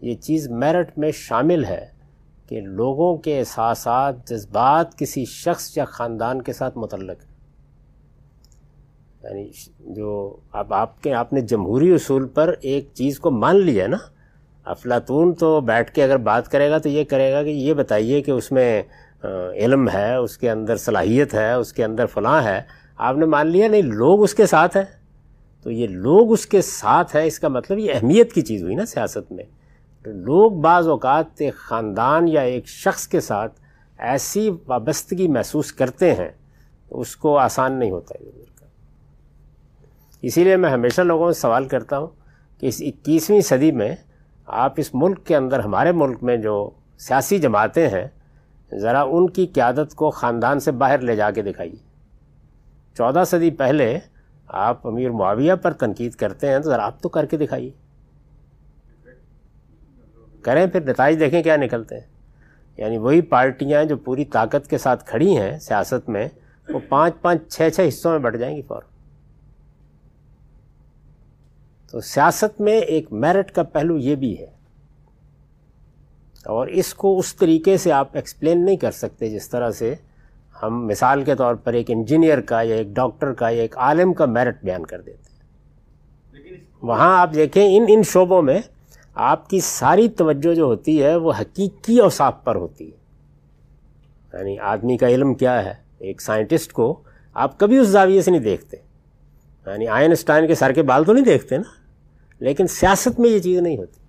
یہ چیز میرٹ میں شامل ہے کہ لوگوں کے احساسات جذبات کسی شخص یا خاندان کے ساتھ متعلق۔ یعنی جو اب آپ کے آپ نے جمہوری اصول پر ایک چیز کو مان لیا نا، افلاطون تو بیٹھ کے اگر بات کرے گا تو یہ کرے گا کہ یہ بتائیے کہ اس میں علم ہے، اس کے اندر صلاحیت ہے، اس کے اندر فلاں ہے۔ آپ نے مان لیا، نہیں، لوگ اس کے ساتھ ہیں۔ تو یہ لوگ اس کے ساتھ ہیں، اس کا مطلب یہ اہمیت کی چیز ہوئی نا سیاست میں۔ لوگ بعض اوقات ایک خاندان یا ایک شخص کے ساتھ ایسی وابستگی محسوس کرتے ہیں، اس کو آسان نہیں ہوتا۔ ہے اسی لیے میں ہمیشہ لوگوں سے سوال کرتا ہوں کہ اس اکیسویں صدی میں آپ اس ملک کے اندر، ہمارے ملک میں جو سیاسی جماعتیں ہیں، ذرا ان کی قیادت کو خاندان سے باہر لے جا کے دکھائیے۔ چودہ صدی پہلے آپ امیر معاویہ پر تنقید کرتے ہیں تو ذرا آپ تو کر کے دکھائیے۔ کریں پھر نتائج دیکھیں کیا نکلتے ہیں۔ یعنی وہی پارٹیاں جو پوری طاقت کے ساتھ کھڑی ہیں سیاست میں، وہ پانچ پانچ چھ چھ حصوں میں بڑھ جائیں گی فوراً۔ تو سیاست میں ایک میرٹ کا پہلو یہ بھی ہے۔ اور اس کو اس طریقے سے آپ ایکسپلین نہیں کر سکتے جس طرح سے ہم مثال کے طور پر ایک انجینئر کا یا ایک ڈاکٹر کا یا ایک عالم کا میرٹ بیان کر دیتے ہیں۔ وہاں آپ دیکھیں ان ان شعبوں میں آپ کی ساری توجہ جو ہوتی ہے وہ حقیقی اوصاف پر ہوتی ہے۔ یعنی آدمی کا علم کیا ہے؟ ایک سائنٹسٹ کو آپ کبھی اس زاویے سے نہیں دیکھتے۔ یعنی آئن اسٹائن کے سر کے بال تو نہیں دیکھتے نا؟ لیکن سیاست میں یہ چیز نہیں ہوتی۔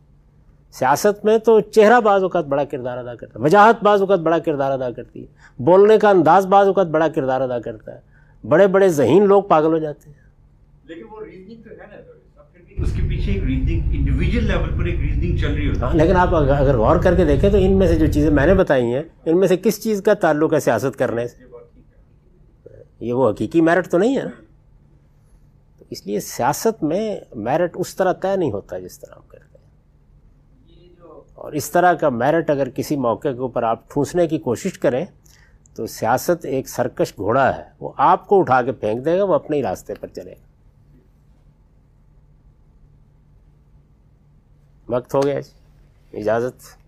سیاست میں تو چہرہ بعض اوقات بڑا کردار ادا کرتا ہے وجاہت بعض اوقات بڑا کردار ادا کرتی ہے بولنے کا انداز بعض اوقات بڑا کردار ادا کرتا ہے۔ بڑے بڑے ذہین لوگ پاگل ہو جاتے ہیں۔ لیکن وہ ریزننگ تو ہے نا اس کے پیچھے ایک ریزننگ انڈیویجول لیول پر ایک ریزننگ چل رہی ہوتی ہے۔ لیکن آپ اگر غور کر کے دیکھیں تو ان میں سے جو چیزیں میں نے بتائی ہیں ان میں سے کس چیز کا تعلق ہے سیاست کرنے سے؟ یہ وہ حقیقی میرٹ تو نہیں ہے نا۔ اس لیے سیاست میں میرٹ اس طرح طے نہیں ہوتا جس طرح ہم کرتے ہیں۔ اور اس طرح کا میرٹ اگر کسی موقع کے اوپر آپ ٹھونسنے کی کوشش کریں، تو سیاست ایک سرکش گھوڑا ہے۔ وہ آپ کو اٹھا کے پھینک دے گا، وہ اپنے ہی راستے پر چلے گا۔ وقت ہو گیا جی۔ اجازت۔